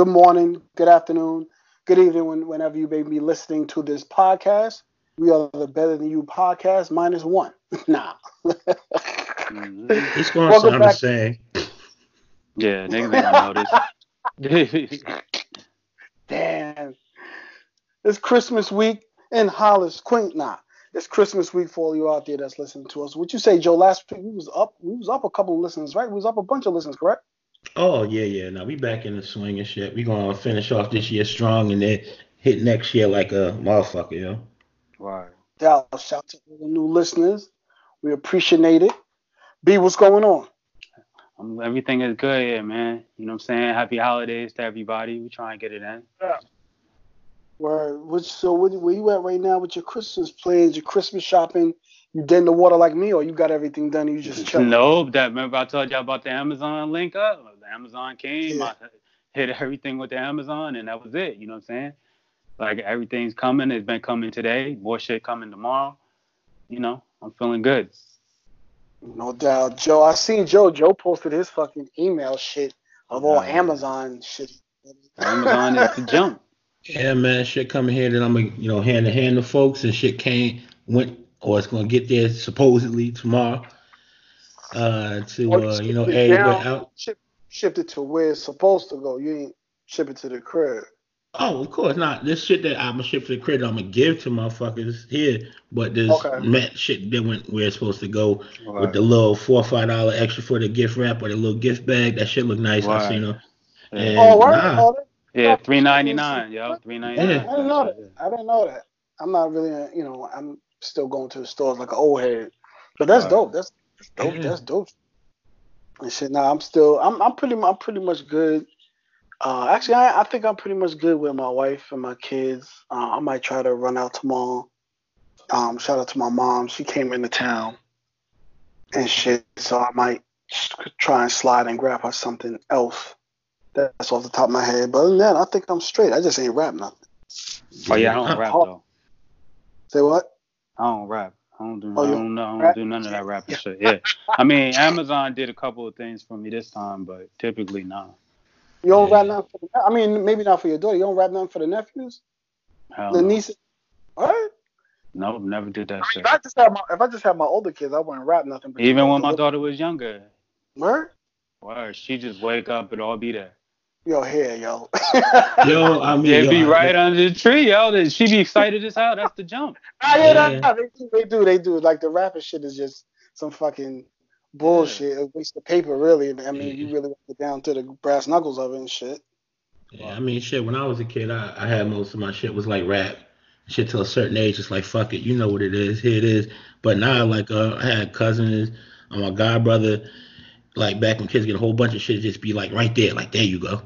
good morning, good afternoon, good evening, when, whenever you may be listening to this podcast. We are the Better Than You podcast minus one. nah. It's going to sound the same. Yeah, niggas ain't notice. Damn. It's Christmas week in Hollis, Queen. Nah, it's Christmas week for all you out there that's listening to us. What you say, Joe? Last week we was up, we was up a couple of listens, right? We was up a bunch of listens, correct? Oh yeah, yeah. Now we back in the swing and shit. We gonna finish off this year strong and then hit next year like a motherfucker, yo. Right. Yeah, shout to all the new listeners. We appreciate it. B, what's going on? Um, everything is good here, man. You know what I'm saying? Happy holidays to everybody. We try and get it in. Yeah. Where, which, so where, where you at right now with your Christmas plans, your Christmas shopping? You dead in the water like me, or you got everything done? you just chilling? Nope. That remember I told y'all about the Amazon link up. The Amazon came. Yeah. I hit everything with the Amazon, and that was it. You know what I'm saying? Like everything's coming. It's been coming today. More shit coming tomorrow. You know, I'm feeling good. No doubt, Joe. I seen Joe. Joe posted his fucking email shit of all Amazon shit. Amazon is the jump. Yeah, man, shit coming here that I'm gonna, you know, hand to hand to folks, and shit came went or it's gonna get there supposedly tomorrow. Uh, to uh, you know, everybody out. Ship, shipped it to where it's supposed to go. You ain't ship it to the crib. Oh, of course not. This shit that I'm gonna ship to the crib, I'm gonna give to motherfuckers here. But this okay. met shit that went where it's supposed to go right. with the little four or five dollar extra for the gift wrap or the little gift bag. That shit look nice. Right. I seen them. And, oh, right. Nah, oh, yeah, three ninety nine, yo, three ninety nine. I didn't know that. I didn't know that. I'm not really, you know, I'm still going to the stores like an old head, but that's right. dope. That's, that's dope. Yeah. That's dope. And shit. Now I'm still, I'm, I'm pretty, I'm pretty much good. Uh, actually, I, I think I'm pretty much good with my wife and my kids. Uh, I might try to run out tomorrow. Um, shout out to my mom. She came into town and shit, so I might try and slide and grab her something else that's off the top of my head. But other than that, I think I'm straight. I just ain't rap nothing. Oh yeah, I don't rap though. Say what? I don't rap. I don't do. Oh, I don't, know, I don't do none of that rapping shit. Yeah. I mean, Amazon did a couple of things for me this time, but typically no. You don't yeah. rap nothing for the, I mean, maybe not for your daughter. You don't rap nothing for the nephews? Hell the no. nieces? What? No, never did that I mean, shit. If I just have my if I just have my older kids, I wouldn't rap nothing. Even when my daughter was younger. Where? Where? She just wake up and all be there. Yo, here, yo. yo, I mean, it be right I, under the tree, yo. She be excited as hell. That's the jump. Ah, yeah, yeah. they, do, they do, they do. Like the rapper shit is just some fucking bullshit. Yeah. A waste of paper, really. I mean, yeah. you really get down to the brass knuckles of it and shit. Yeah, I mean, shit. When I was a kid, I, I had most of my shit was like rap. Shit till a certain age, it's like fuck it, you know what it is. Here it is. But now, like, uh, I had cousins, uh, my god brother like back when kids get a whole bunch of shit, just be like right there, like there you go.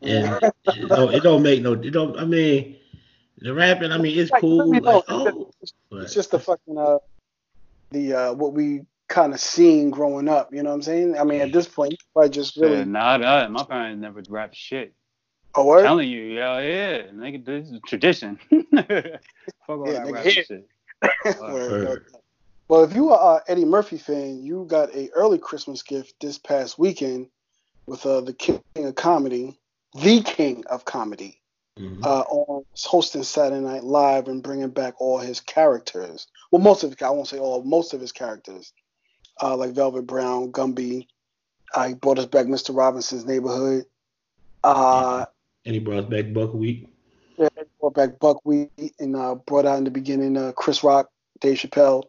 And it, don't, it don't make no, it don't. I mean, the rapping, I mean, it's cool. Like, oh, it's just the fucking uh, the uh, what we kind of seen growing up. You know what I'm saying? I mean, at this point, I just really. Yeah, nah, nah, my parents never rap shit. Oh, what? telling you, yeah, yeah, nigga, this is tradition. Fuck all yeah, that rap shit. Well, if you are an Eddie Murphy fan, you got a early Christmas gift this past weekend with uh, the King of Comedy, the King of Comedy, mm-hmm. uh, on hosting Saturday Night Live and bringing back all his characters. Well, most of I won't say all, most of his characters, uh, like Velvet Brown, Gumby. Uh, he brought us back Mr. Robinson's Neighborhood. Uh, and he brought us back Buckwheat. Yeah, he brought back Buckwheat and uh, brought out in the beginning uh, Chris Rock, Dave Chappelle.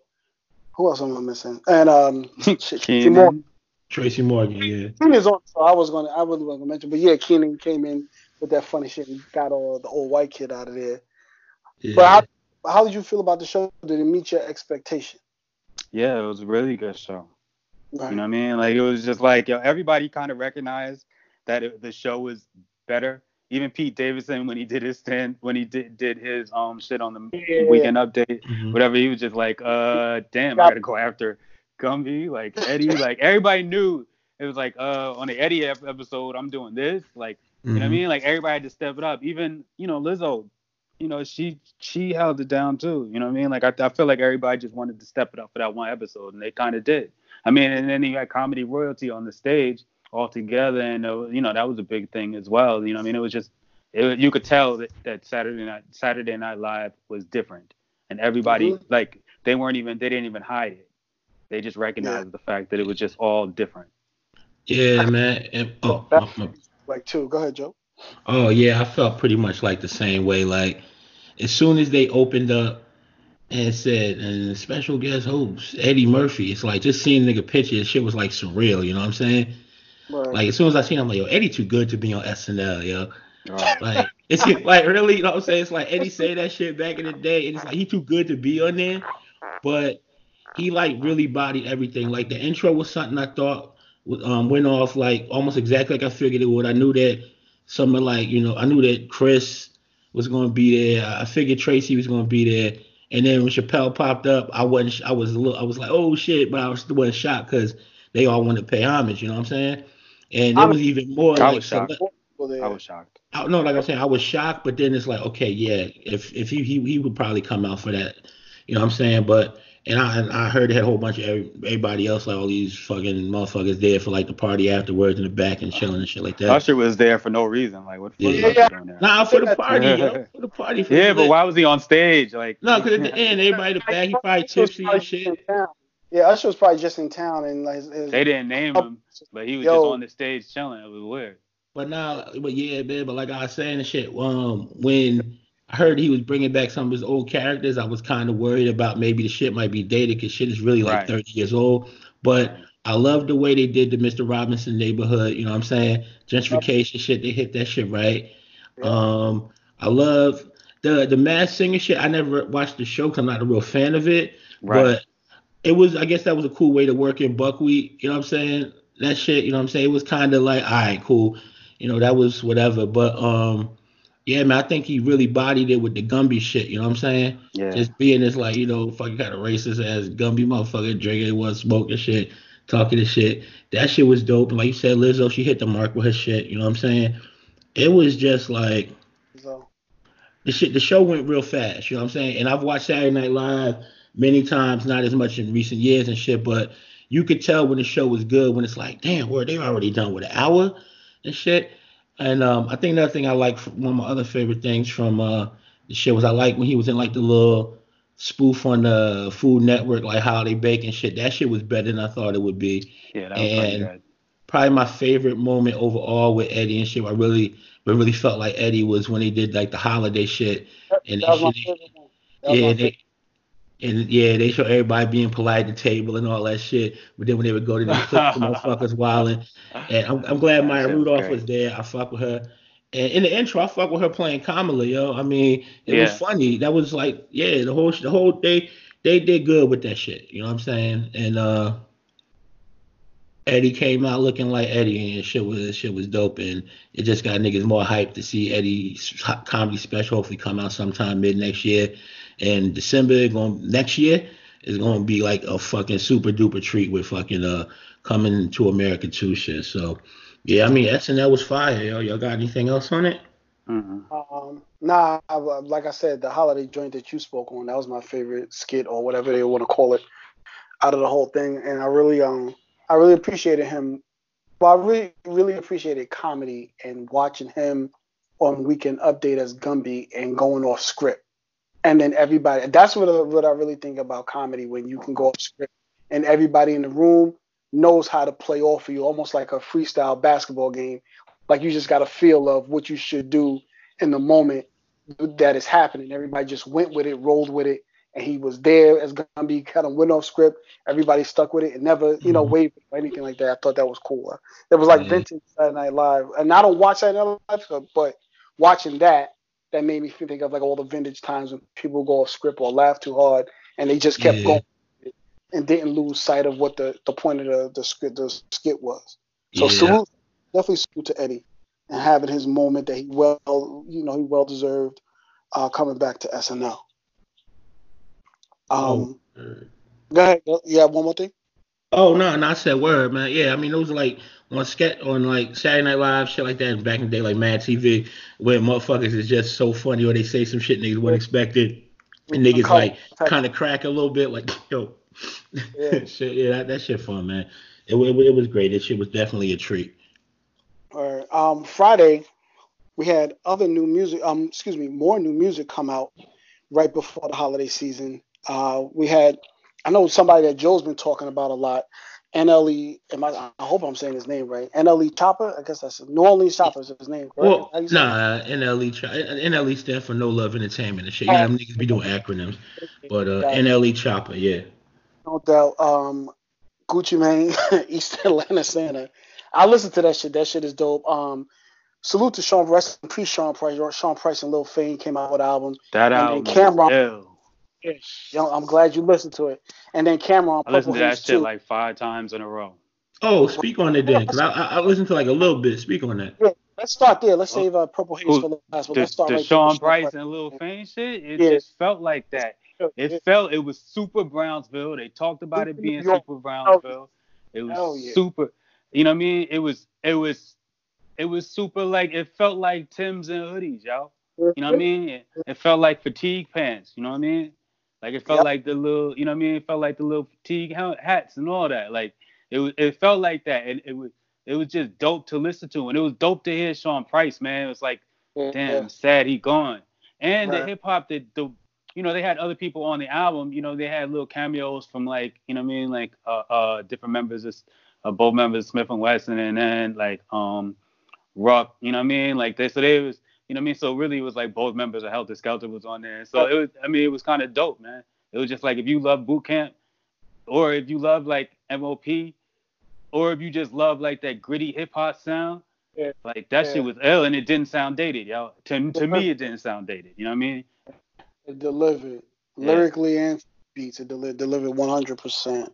Who else am I missing? And um, Tracy Morgan. Tracy Morgan, yeah. Kenan's on, so I was gonna, I really wasn't gonna mention, but yeah, Kenan came in with that funny shit and got all the old white kid out of there. Yeah. But how, how did you feel about the show? Did it meet your expectation? Yeah, it was a really good show. Right. You know what I mean? Like it was just like yo, everybody kind of recognized that it, the show was better even Pete Davidson when he did his stand when he did did his um shit on the yeah. weekend update, mm-hmm. whatever, he was just like, uh, damn, I gotta go after Gumby, like Eddie, like everybody knew it was like uh on the Eddie episode, I'm doing this, like mm-hmm. you know what I mm-hmm. mean, like everybody had to step it up. Even you know Lizzo, you know she she held it down too. You know what I mean? Like I, I feel like everybody just wanted to step it up for that one episode, and they kind of did. I mean, and then you had comedy royalty on the stage all together, and uh, you know that was a big thing as well. You know, I mean, it was just it, you could tell that, that Saturday night Saturday Night Live was different, and everybody mm-hmm. like they weren't even they didn't even hide it. They just recognized yeah. the fact that it was just all different. Yeah, man. And, oh, like two. Go ahead, Joe. Oh yeah, I felt pretty much like the same way. Like as soon as they opened up and said and special guest host Eddie Murphy, it's like just seeing nigga picture, shit was like surreal. You know what I'm saying? Right. Like as soon as I seen, him, I'm like, yo, Eddie too good to be on SNL, yo. Right. Like it's like really, you know what I'm saying? It's like Eddie say that shit back in the day, and it's like he too good to be on there, but he like really bodied everything. Like the intro was something I thought um, went off like almost exactly like I figured it would. I knew that someone like you know I knew that Chris was going to be there. I figured Tracy was going to be there. And then when Chappelle popped up, I wasn't. I was a little. I was like, oh shit, but I was still wasn't shocked because they all wanted to pay homage. You know what I'm saying? And it was even more. I like, was shocked. I was shocked. I, no, like I'm saying, I was shocked, but then it's like, okay, yeah, if if he he, he would probably come out for that. You know what I'm saying? But and I and I heard they had a whole bunch of everybody else, like all these fucking motherfuckers there for like the party afterwards in the back and chilling and shit like that. Usher was there for no reason. Like what the fuck yeah. Usher doing there? Nah, for the party, yo, for the party. For yeah, but why was he on stage? Like no, because at the end, everybody in the back, he probably tipsy and shit. Yeah, Usher was probably just in town and like his, they didn't name him, but he was Yo. just on the stage chilling. It was weird. But now, but yeah, man. But like I was saying, the shit. Um, when I heard he was bringing back some of his old characters. I was kind of worried about maybe the shit might be dated because shit is really like right. 30 years old. But I love the way they did the Mr. Robinson neighborhood. You know what I'm saying? Gentrification shit. They hit that shit right. Um, I love the the Masked Singer shit. I never watched the show because I'm not a real fan of it. Right. But it was. I guess that was a cool way to work in buckwheat. You know what I'm saying? That shit. You know what I'm saying? It was kind of like, all right, cool. You know, that was whatever. But um yeah, man, I think he really bodied it with the Gumby shit. You know what I'm saying? Yeah. Just being this like, you know, fucking kind of racist ass Gumby motherfucker, drinking one, smoking shit, talking to shit. That shit was dope. And like you said, Lizzo, she hit the mark with her shit. You know what I'm saying? It was just like so. the shit. The show went real fast. You know what I'm saying? And I've watched Saturday Night Live many times, not as much in recent years and shit, but you could tell when the show was good when it's like, damn, were they already done with an hour and shit. And um, I think another thing I like, one of my other favorite things from uh, the show was I like when he was in like the little spoof on the Food Network, like Holiday Bake shit. That shit was better than I thought it would be. Yeah, that was and good. Probably my favorite moment overall with Eddie and shit. I really, I really felt like Eddie was when he did like the holiday shit. And that shit, yeah, they, and yeah, they show everybody being polite at the table and all that shit. But then when they would go to the clip, the motherfuckers wilding. And I'm, I'm glad Maya Rudolph great. was there. I fuck with her. And in the intro, I fuck with her playing Kamala, yo. I mean, it yeah. was funny. That was like, yeah, the whole the whole they they did good with that shit. You know what I'm saying? And uh Eddie came out looking like Eddie, and shit was shit was dope, and it just got niggas more hyped to see Eddie's comedy special hopefully come out sometime mid next year and December going next year is going to be like a fucking super duper treat with fucking uh coming to America too shit. So yeah, I mean SNL was fire. Yo, y'all got anything else on it? Mm-hmm. Um, nah, I, like I said, the holiday joint that you spoke on, that was my favorite skit or whatever they want to call it out of the whole thing, and I really um I really appreciated him. Well, I really really appreciated comedy and watching him on Weekend Update as Gumby and going off script and then everybody that's what I, what I really think about comedy when you can go off script and everybody in the room knows how to play off of you almost like a freestyle basketball game. Like you just got a feel of what you should do in the moment that is happening. Everybody just went with it rolled with it and he was there as gonna be kind of went off script. Everybody stuck with it and never you know mm-hmm. waved or anything like that. I thought that was cool. It was like vintage saturday night live. And i don't watch saturday night live but watching that that made me think of like all the vintage times when people go off script or laugh too hard and they just kept yeah. going and didn't lose sight of what the, the point of the, the script the skit was. So yeah. salute, definitely salute to Eddie and having his moment that he well you know he well deserved uh, coming back to SNL. Um, oh. go ahead. You have one more thing. Oh no, not said word, man. Yeah, I mean those like on sketch on like Saturday Night Live, shit like that. Back in the day, like Mad TV, where motherfuckers is just so funny, or they say some shit niggas wouldn't expect it, and niggas like kind of crack a little bit, like yo, yeah, shit, yeah, that, that shit fun, man. It, it, it was great. That shit was definitely a treat. Or um, Friday, we had other new music. Um, excuse me, more new music come out right before the holiday season. Uh, we had, I know somebody that Joe's been talking about a lot. NLE, am I, I hope I'm saying his name right. NLE Choppa, I guess that's New Orleans Choppa is his name. Correct? Well, nah, NLE NLE stands for No Love Entertainment and shit. Yeah, them niggas be doing acronyms, but uh, NLE Choppa, yeah. No doubt. Um, Gucci Mane, East Atlanta Santa. I listen to that shit. That shit is dope. Um, salute to Sean Rest pre Sean Price. Sean Price and Lil Fame came out with album. That and album. Cam'ron. Yo, I'm glad you listened to it. And then Cam'ron. I listened to that shit too. like five times in a row. Oh, speak on it then, because I, I, I listened to like a little bit. Speak on that. Yeah, let's start there. Let's save uh, Purple Haze for last. But the, let's start the right Sean Price Price and Lil Fame shit. It yeah. just felt like that. It yeah. felt it was super Brownsville. They talked about it being super Brownsville. It was yeah. super. You know what I mean? It was it was it was super like it felt like Tim's and hoodies, yo. You know what I mean? It, it felt like fatigue pants. You know what I mean? Like it felt yep. like the little, you know what I mean? It felt like the little fatigue hats and all that. Like it was, it felt like that, and it was, it was just dope to listen to, and it was dope to hear Sean Price, man. It was like, yeah. damn, sad he gone. And right. the hip hop that the, you know, they had other people on the album. You know, they had little cameos from like, you know what I mean, like uh, uh different members of, uh, both members Smif-N-Wessun, and then like um, Ruck. You know what I mean? Like they, so they was you know what I mean? So really, it was like both members of Heltah Skelter was on there. So it was, I mean, it was kind of dope, man. It was just like if you love boot camp, or if you love like MOP, or if you just love like that gritty hip hop sound, yeah. like that yeah. shit was ill and it didn't sound dated, yo. To to me, it didn't sound dated. You know what I mean? It delivered yeah. lyrically and beats. It delivered delivered 100. percent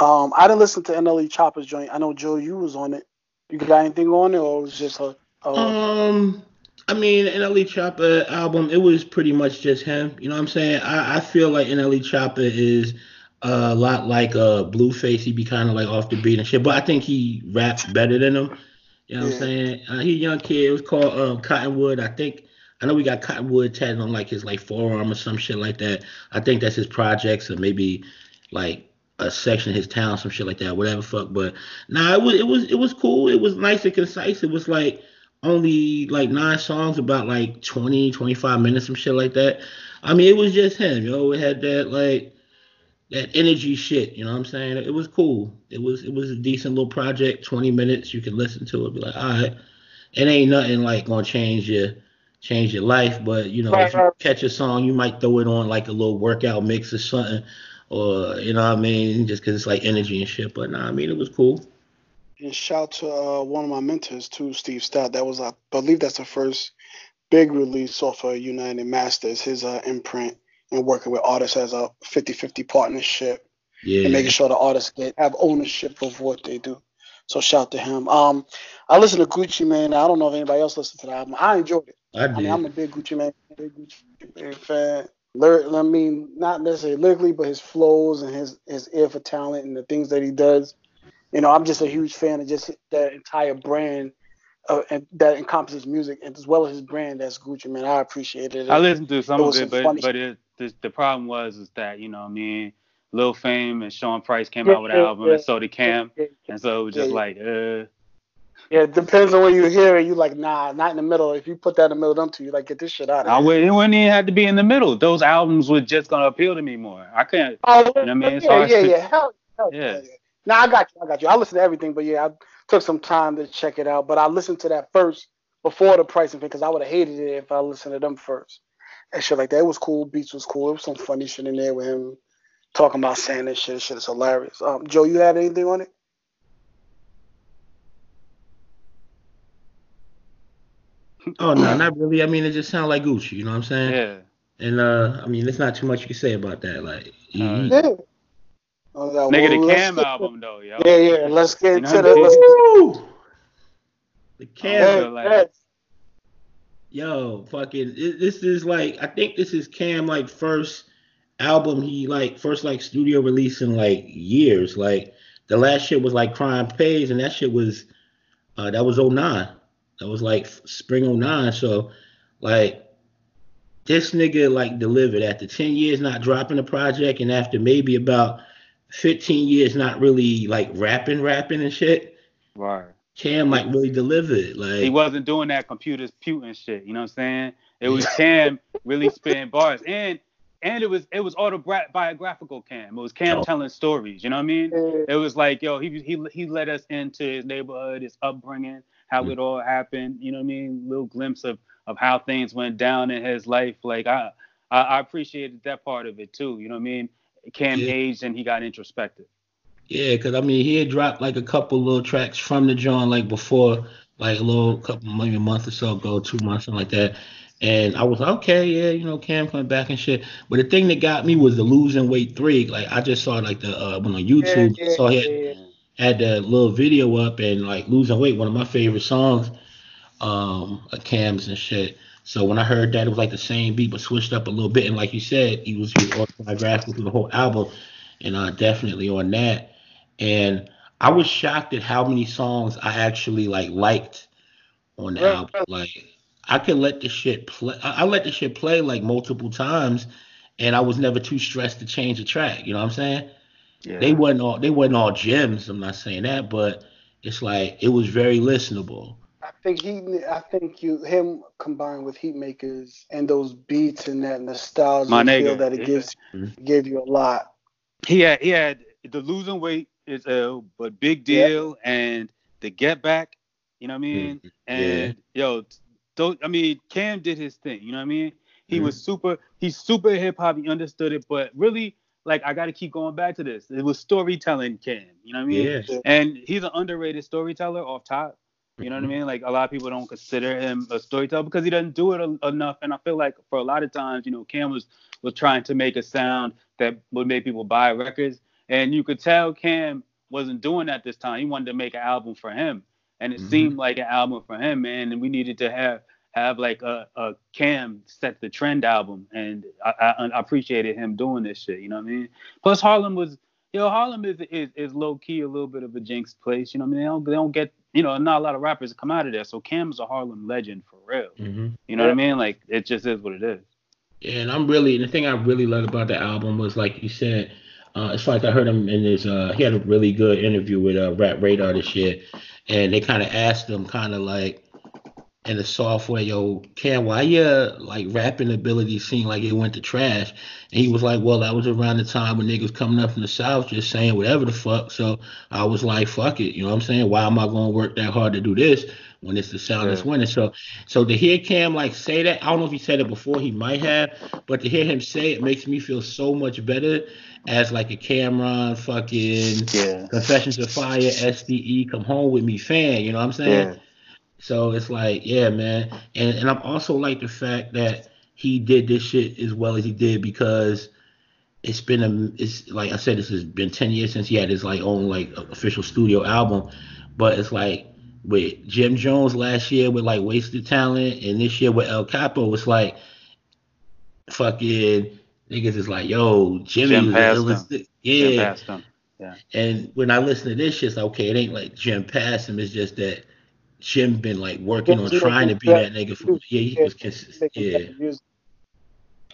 Um, I didn't listen to NLE Choppa's joint. I know Joe, you was on it. You got anything on it, or it was just a, a um. I mean, NLE Choppa album, it was pretty much just him. You know what I'm saying? I, I feel like NLE Choppa is a lot like uh, Blueface. He'd be kind of like off the beat and shit, but I think he raps better than him. You know what I'm saying? Uh, he a young kid. It was called um, Cottonwood. I think I know we got Cottonwood tatted on like his like forearm or some shit like that. I think that's his projects or maybe like a section of his town, some shit like that, whatever fuck. But nah, it was it was it was cool. It was nice and concise. It was like only like nine songs, about like 20, 25 minutes, some shit like that. I mean, it was just him, you know. It had that like that energy shit. You know what I'm saying? It was cool. It was it was a decent little project. 20 minutes, you can listen to it. Be like, all right, it ain't nothing like gonna change your change your life, but you know, if you catch a song, you might throw it on like a little workout mix or something, or you know what I mean, just because it's like energy and shit. But nah, I mean, it was cool. And shout to uh, one of my mentors too, Steve Stoute. That was, I believe, that's the first big release off of United Masters. His uh, imprint and working with artists as a 50-50 partnership. Yeah. And making sure the artists get have ownership of what they do. So shout to him. Um, I listen to Gucci Mane. I don't know if anybody else listened to the album. I enjoyed it. I, I mean, I'm a big Gucci Mane, big Gucci Mane fan. Lyric, I mean, not necessarily lyrically, but his flows and his his ear for talent and the things that he does you know, I'm just a huge fan of just that entire brand uh, and that encompasses music as well as his brand. That's Gucci, man. I appreciate it. I listened to some it of it, but but it, the, the problem was is that you know, I mean, Lil Fame and Sean Price came yeah, out with an album, yeah, and so did Cam, and so it was just like, uh. Yeah, it depends on where you hear it. You like, nah, not in the middle. If you put that in the middle, them two, you like, get this shit out of I here. Would, it wouldn't even have to be in the middle. Those albums were just gonna appeal to me more. I can't. Oh, you know what I mean? Yeah, yeah, yeah. Hell, hell, yeah. yeah. Now I got you. I got you. I listened to everything, but yeah, I took some time to check it out. But I listened to that first before the pricing thing because I would have hated it if I listened to them first and shit like that. It was cool. Beats was cool. It was some funny shit in there with him talking about saying this shit. Shit is hilarious. Um, Joe, you had anything on it? Oh no, not really. I mean, it just sounded like Gucci. You know what I'm saying? Yeah. And uh, I mean, there's not too much you can say about that. Like, he, uh, yeah. Oh, Nigga, well, the Cam album though, yo. Yeah, yeah. Let's get into the. Let's, the Cam. Like, yo, fucking. This is like I think this is Cam like first album he like first like studio release in like years. Like the last shit was like Crime Pays, and that shit was uh that was 09. That was like spring 09. So like this nigga like delivered after 10 years not dropping a project and after maybe about 15 years not really like rapping, rapping and shit. Right. Cam like really delivered. Like he wasn't doing that computers puting shit. You know what I'm saying? It was Cam really spitting bars, and and it was it was autobiographical Cam. It was Cam oh. telling stories. You know what I mean? It was like yo, he he he led us into his neighborhood, his upbringing, how mm. it all happened. You know what I mean? Little glimpse of of how things went down in his life. Like I I, I appreciated that part of it too. You know what I mean? Cam yeah. aged and he got introspective. Yeah, cause I mean he had dropped like a couple little tracks from the John like before, like a little couple maybe a month or so ago, two months something like that. And I was like, okay, yeah, you know, Cam coming back and shit. But the thing that got me was the losing weight three. Like I just saw like the uh when on YouTube, yeah, yeah, saw he had, had the little video up and like losing weight, one of my favorite songs, um, Cam's and shit. So when I heard that it was like the same beat but switched up a little bit, and like you said, he was, he was autobiographical through the whole album, and uh, definitely on that. And I was shocked at how many songs I actually like liked on the album. Like I could let the shit play. I, I let the shit play like multiple times, and I was never too stressed to change the track. You know what I'm saying? Yeah. They wasn't all they wasn't all gems. I'm not saying that, but it's like it was very listenable. I think he, I think you, him combined with Heatmakerz and those beats and that nostalgia My feel that it gives, mm-hmm. gave you a lot. He had, he had the losing weight is ill, but big deal yeah. and the get back. You know what I mean? Mm-hmm. And yeah. yo, don't I mean Cam did his thing. You know what I mean? He mm-hmm. was super. He's super hip hop. He understood it, but really, like I got to keep going back to this. It was storytelling, Cam. You know what I mean? Yeah. And he's an underrated storyteller off top. You know what I mean? Like a lot of people don't consider him a storyteller because he doesn't do it a- enough. And I feel like for a lot of times, you know, Cam was was trying to make a sound that would make people buy records, and you could tell Cam wasn't doing that this time. He wanted to make an album for him, and it mm-hmm. seemed like an album for him, man. And we needed to have have like a, a Cam set the trend album, and I, I, I appreciated him doing this shit. You know what I mean? Plus Harlem was, you know, Harlem is is, is low key a little bit of a jinx place. You know what I mean? They don't they don't get you know, not a lot of rappers come out of there. So Cam's a Harlem legend for real. Mm-hmm. You know yeah. what I mean? Like it just is what it is. Yeah, and I'm really the thing I really loved about the album was like you said, uh, it's like I heard him in his uh, he had a really good interview with uh, Rap Radar this year, and they kind of asked him kind of like in the software, yo, Cam, why your like rapping ability seemed like it went to trash? And he was like, well, that was around the time when niggas coming up from the south just saying whatever the fuck. So I was like, fuck it, you know what I'm saying? Why am I gonna work that hard to do this when it's the sound that's winning? So, so to hear Cam like say that, I don't know if he said it before, he might have, but to hear him say it makes me feel so much better as like a Cam'ron fucking yeah. Confessions of Fire SDE come home with me fan. You know what I'm saying? Yeah. So it's like, yeah, man. And and I'm also like the fact that he did this shit as well as he did because it's been a it's like I said, this has been ten years since he had his like own like official studio album. But it's like with Jim Jones last year with like Wasted Talent and this year with El Capo, it's like fucking niggas is like, yo, Jimmy Jim was, was yeah. Yeah. And when I listen to this shit, it's like, okay, it ain't like Jim passed him, it's just that Jim been like working on trying to be that nigga for yeah he was consistent yeah.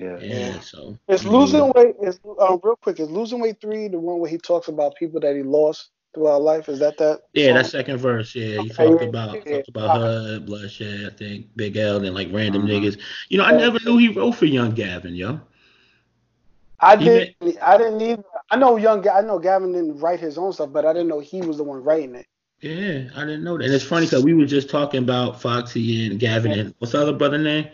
Yeah. yeah, so it's losing weight. Is um, real quick. Is losing weight three the one where he talks about people that he lost throughout life? Is that that? Yeah, song? that second verse. Yeah, he talked about yeah. talked about HUD, bloodshed. I think Big L and like random uh-huh. niggas. You know, I never knew he wrote for Young Gavin, yo. I didn't. I didn't need. I know Young. I know Gavin didn't write his own stuff, but I didn't know he was the one writing it. Yeah, I didn't know that. And it's funny because we were just talking about Foxy and Gavin and what's the other brother name?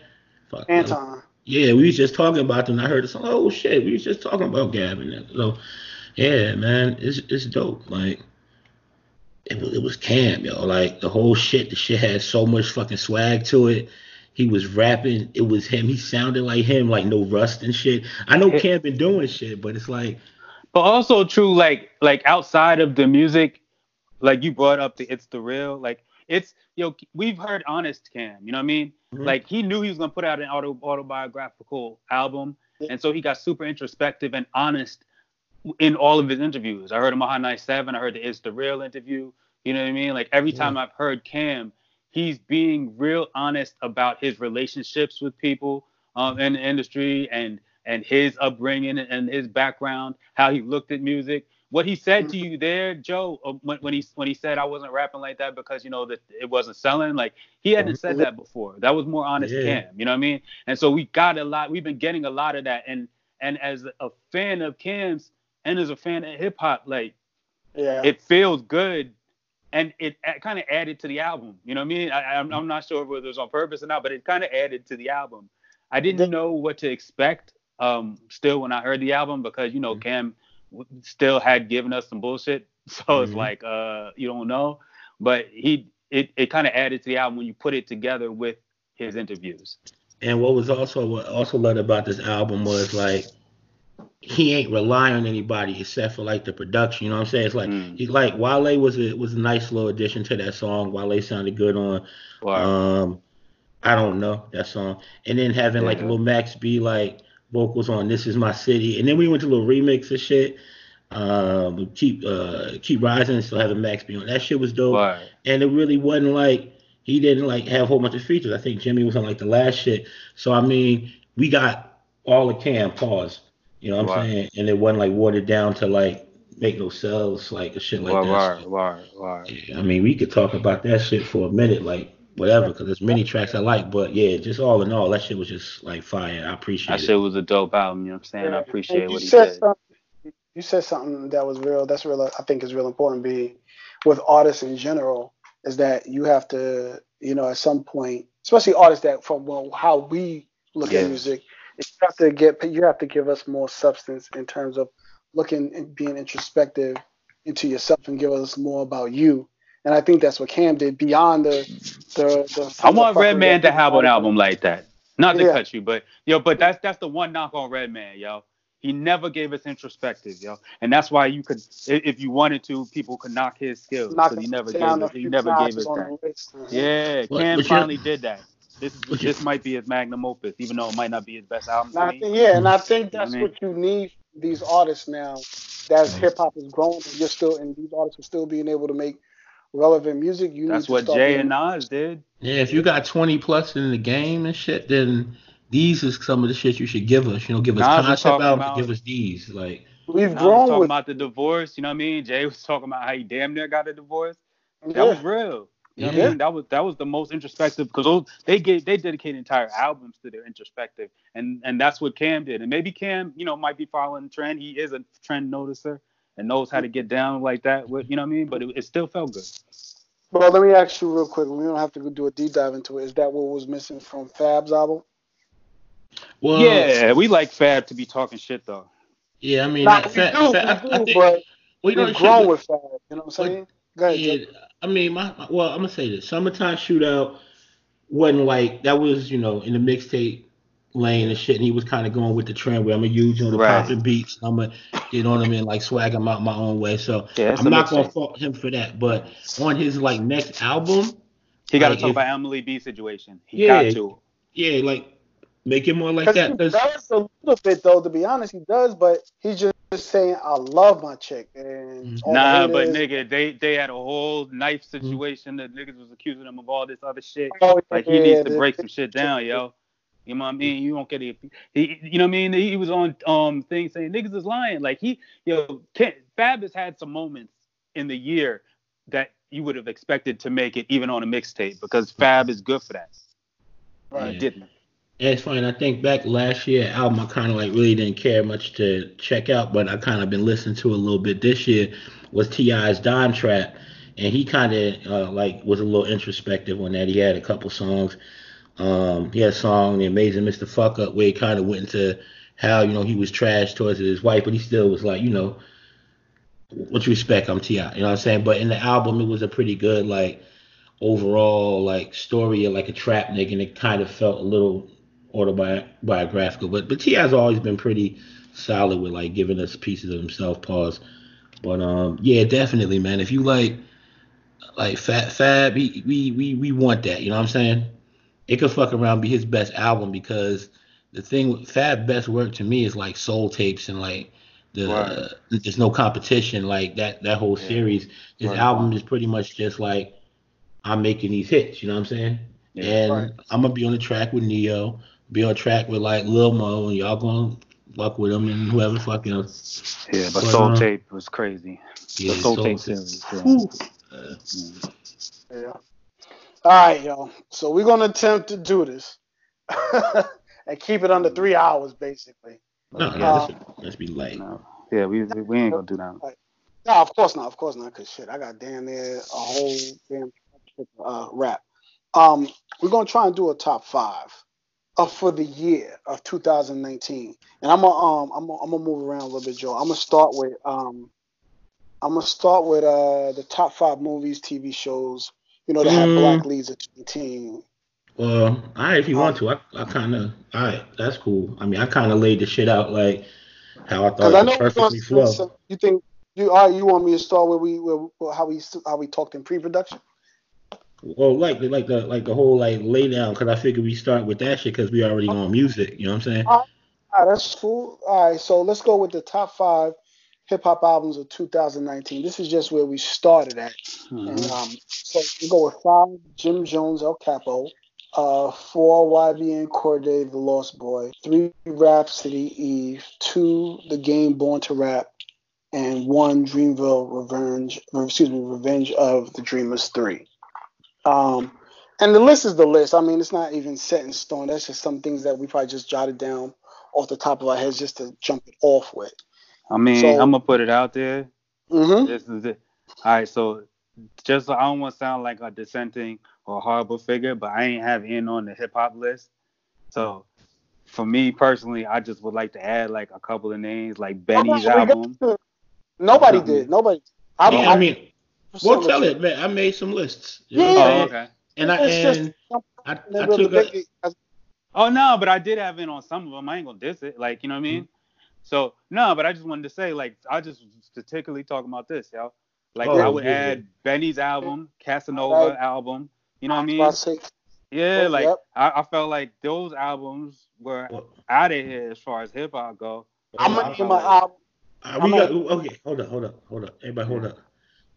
Fuck, Anton. Yeah, we was just talking about them. I heard this. Oh shit, we was just talking about Gavin. So, yeah, man, it's it's dope. Like, it was it was Cam, yo. Like the whole shit. The shit had so much fucking swag to it. He was rapping. It was him. He sounded like him. Like no rust and shit. I know Cam been doing shit, but it's like. But also true, like like outside of the music, like you brought up the it's the real like it's you know we've heard honest cam you know what i mean? Mm-hmm. like he knew he was going to put out an auto autobiographical album and so he got super introspective and honest in all of his interviews. I heard him on high 97 i heard the it's the real interview you know what i mean? Like every time i've heard cam he's being real honest about his relationships with people um, in the industry and and his upbringing and his background how he looked at music what he said to you there, Joe, uh, when, when, he when he said I wasn't rapping like that because you know that it wasn't selling, like he hadn't said that before. That was more honest yeah. Cam, you know what I mean? And so we got a lot. We've been getting a lot of that, and and as a fan of Cam's and as a fan of hip hop, like yeah, it feels good. And it kind of added to the album. You know what I mean? I, I'm, I'm not sure whether it was on purpose or not, but it kind of added to the album. I didn't know what to expect um, still when I heard the album because you know mm-hmm. Cam still had given us some bullshit. So mm-hmm. it's like uh, you don't know, but he it, it kind of added to the album when you put it together with his interviews. And what was also what also loved about this album was like he ain't relying on anybody except for like the production. You know what I'm saying? It's like mm. he like Wale was a was a nice little addition to that song. Wale sounded good on. Wow. Um, I don't know that song. And then having yeah. like Lil Max be like vocals on "This Is My City," and then we went to a little remix of shit. Um, keep uh, keep rising, still having Max B on. That shit was dope, right. and it really wasn't like he didn't like have a whole bunch of features. I think Jimmy was on like the last shit. So I mean, we got all the Cam pause. You know what I'm saying? And it wasn't like watered down to like make no sales like a shit like right, that. Right, right, right. Yeah, I mean, we could talk about that shit for a minute, like whatever, because there's many tracks I like. But yeah, just all in all, that shit was just like fire. I appreciate it. that it. shit was a dope album. You know what I'm saying? Yeah. I appreciate what he said. You said something that was real. That's real. I think is real important. Be with artists in general is that you have to, you know, at some point, especially artists that from well, how we look yeah. at music, you have to get you have to give us more substance in terms of looking and being introspective into yourself and give us more about you and I think that's what Cam did beyond the the. the I want Redman to have an album like that. Not to yeah. cut you, but yo, but that's that's the one knock on Redman, yo. He never gave us introspective, yo, and that's why you could, if you wanted to, people could knock his skills because he never gave us, he never gave us that. Yeah, but, Cam but finally did that. This this might be his magnum opus, even though it might not be his best album. I think, yeah, and I think that's you know what, I mean? what you need these artists now. As hip hop is growing, you're still and these artists are still being able to make relevant music, you That's what Jay and Nas did. Yeah, if you got 20 plus in the game and shit, then these is some of the shit you should give us. You know, give us Nas concept albums, give us these. Like we've Nas grown talking with about the divorce. You know what I mean? Jay was talking about how he damn near got a divorce. That yeah. was real. You know yeah. I mean? That was that was the most introspective because they get they dedicate entire albums to their introspective, and and that's what Cam did. And maybe Cam, you know, might be following trend. He is a trend noticer and knows how to get down like that. With, you know what I mean? But it, it still felt good. Well, let me ask you real quick. We don't have to do a deep dive into it. Is that what was missing from Fab's album? Well, yeah, we like Fab to be talking shit though. Yeah, I mean, Fab, we do, Fab, we do, I think, but we have grown with Fab. You know what I'm saying? Go ahead, yeah, I mean, my, well, I'm gonna say this: Summertime Shootout wasn't like that was, you know, in the mixtape lane and shit, and he was kind of going with the trend where I'm gonna use you know the right. popping beats. I'm gonna, you know what I mean, like swag him out my own way. So yeah, I'm not gonna fault him for that. But on his like next album, he got to talk about Emily B situation. He yeah, got to. Yeah, like make it more like that. He does a little bit though, to be honest, he does, but he's just saying I love my chick. And mm-hmm. nah, but nigga, they they had a whole knife mm-hmm. situation mm-hmm. that niggas was accusing him of all this other shit. Oh, like he needs to break some shit down, yo. You know what I mean? You don't get it. He, you know what I mean? He was on um thing saying niggas is lying. Like he, you know, Fab has had some moments in the year that you would have expected to make it even on a mixtape because Fab is good for that. Right. He didn't. it's fine. I think back last year album I kind of like really didn't care much to check out, but I kind of been listening to a little bit this year was T.I.'s Dime Trap, and he kind of uh, like was a little introspective on that. He had a couple songs. Um, he had a song, The Amazing Mr. Fuck Up, where he kind of went into how, you know, he was trash towards his wife, but he still was like, you know, what you expect, I'm T.I. You know what I'm saying? But in the album, it was a pretty good, like, overall, like, story of, like, a trap nigga, and it kind of felt a little autobiographical. But, but T.I.'s always been pretty solid with, like, giving us pieces of himself, pause. But, um, yeah, definitely, man. If you like, like Fat Fab, we, we, we, we want that, you know what I'm saying? It could fuck around be his best album because the thing Fab best work to me is like soul tapes and like the right. uh, there's no competition like that that whole yeah. series. His right. album is pretty much just like I'm making these hits, you know what I'm saying? Yeah, and right. I'm gonna be on the track with Ne-Yo, be on track with like Lil Mo, and y'all gonna fuck with him and whoever fucking else. Yeah, but, but Soul um, Tape was crazy. Yeah, the Soul, Soul Tape series. Yeah. Uh, yeah. All right, y'all. So we're gonna attempt to do this and keep it under three hours, basically. No, yeah, uh, let's be late. No. Yeah, we we ain't gonna do that. No, of course not. Of course not. Cause shit, I got damn near a whole damn uh, rap. Um, we're gonna try and do a top five uh, for the year of 2019, and I'm gonna um I'm gonna, I'm gonna move around a little bit, Joe. I'm gonna start with um I'm gonna start with uh the top five movies, TV shows, you know, that mm. have black leads of 2019. Well, all right, if you want to, I, I kind of, all right, that's cool. I mean, I kind of laid the shit out like how I thought it I perfectly flow. You think you all right? You want me to start where we where, how we how we talked in pre-production? Well, like like the like the whole like lay down because I figured we start with that shit because we already on music. You know what I'm saying? All right, all right, that's cool. All right, so let's go with the top five hip hop albums of 2019. This is just where we started at. Mm-hmm. And, um, so we go with five Jim Jones El Capo, uh, four YBN Cordae The Lost Boy, three Rapsody Eve, two The Game Born to Rap, and one Dreamville Revenge. Excuse me, Revenge of the Dreamers three. Um, and the list is the list. I mean, it's not even set in stone. That's just some things that we probably just jotted down off the top of our heads just to jump it off with. I mean, so, I'm gonna put it out there. Mm-hmm. This is it. All right, so just I don't want to sound like a dissenting or horrible figure, but I ain't have in on the hip hop list. So for me personally, I just would like to add like a couple of names, like Benny's album. Nobody did. Nobody. I, yeah, I mean, well, tell it, man. I made some lists. Yeah. Oh, okay. And I and I, I took a, Oh no, but I did have in on some of them. I ain't gonna diss it. Like you know what I mean. So no, but I just wanted to say, like, I just particularly talking about this, y'all. Like oh, I would yeah. add Benny's album, Casanova right. album. You know what I mean? Yeah, oh, like yep. I, I, felt like those albums were out of here as far as hip hop go. I'm gonna name my album. Uh, we got okay. Hold up, hold up, hold up. Everybody, hold up.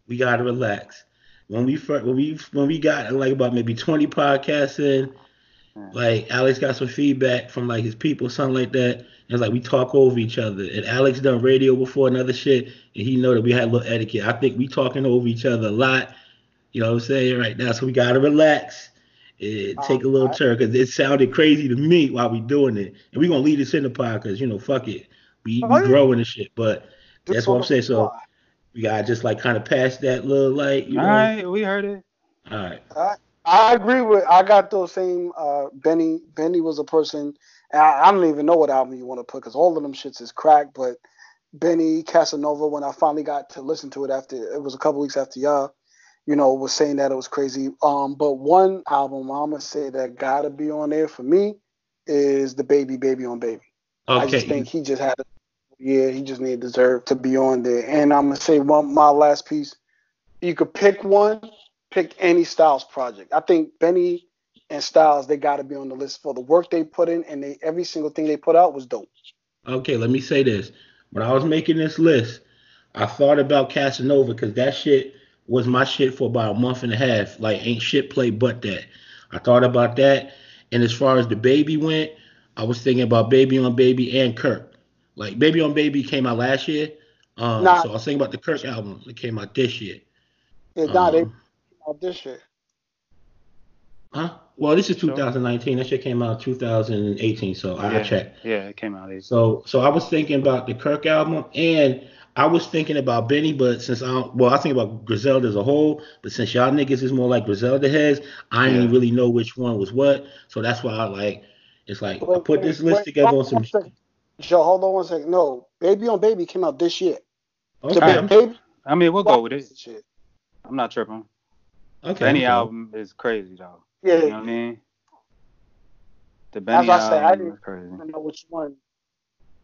We gotta relax. When we first, when we when we got like about maybe 20 podcasts in, like Alex got some feedback from like his people, something like that. It's like we talk over each other. And Alex done radio before and other shit, and he know that we had a little etiquette. I think we talking over each other a lot. You know what I'm saying right now? So we gotta relax and uh, take a little turn because it sounded crazy to me while we doing it. And we gonna leave this in the pod because you know, fuck it, we we growing and shit. But that's what I'm saying. So we gotta just like kind of pass that little like. You know, All right, we heard it. All right. I agree with. I got those same. Uh, Benny. Benny was a person I, I, don't even know what album you want to put because all of them shits is crack. But Benny Casanova, when I finally got to listen to it after it was a couple weeks after y'all, you know, was saying that it was crazy. Um, but one album I'm gonna say that gotta be on there for me is DaBaby Baby on Baby. Okay. I just think he just had, a, yeah, he just need deserve to be on there. And I'm gonna say one my last piece. You could pick one, pick any Styles project. I think Benny and Styles, they got to be on the list for the work they put in, and they every single thing they put out was dope. Okay, let me say this: when I was making this list, I thought about Casanova because that shit was my shit for about a month and a half. Like, ain't shit play but that. I thought about that, and as far as the baby went, I was thinking about Baby on Baby and Kirk. Like, Baby on Baby came out last year, um, nah, so I was thinking about the Kirk album that came out this year. Yeah, um, nah, they out this year. Huh? Well, this is 2019. That shit came out 2018, so I yeah, checked. Yeah, it came out. So, so I was thinking about the Kirk album, and I was thinking about Benny, but since I well, I think about Griselda as a whole, but since y'all niggas is more like Griselda heads, I yeah. didn't really know which one was what. So that's why I like. It's like wait, I put this list wait, together on some. Joe, hold on one second. No, Baby on Baby came out this year. Okay. Baby, I mean, we'll go with it. Shit. I'm not tripping. Okay. Benny okay. album is crazy though. Yeah. You know what I mean? The Benny As I said, I didn't crazy. know which one.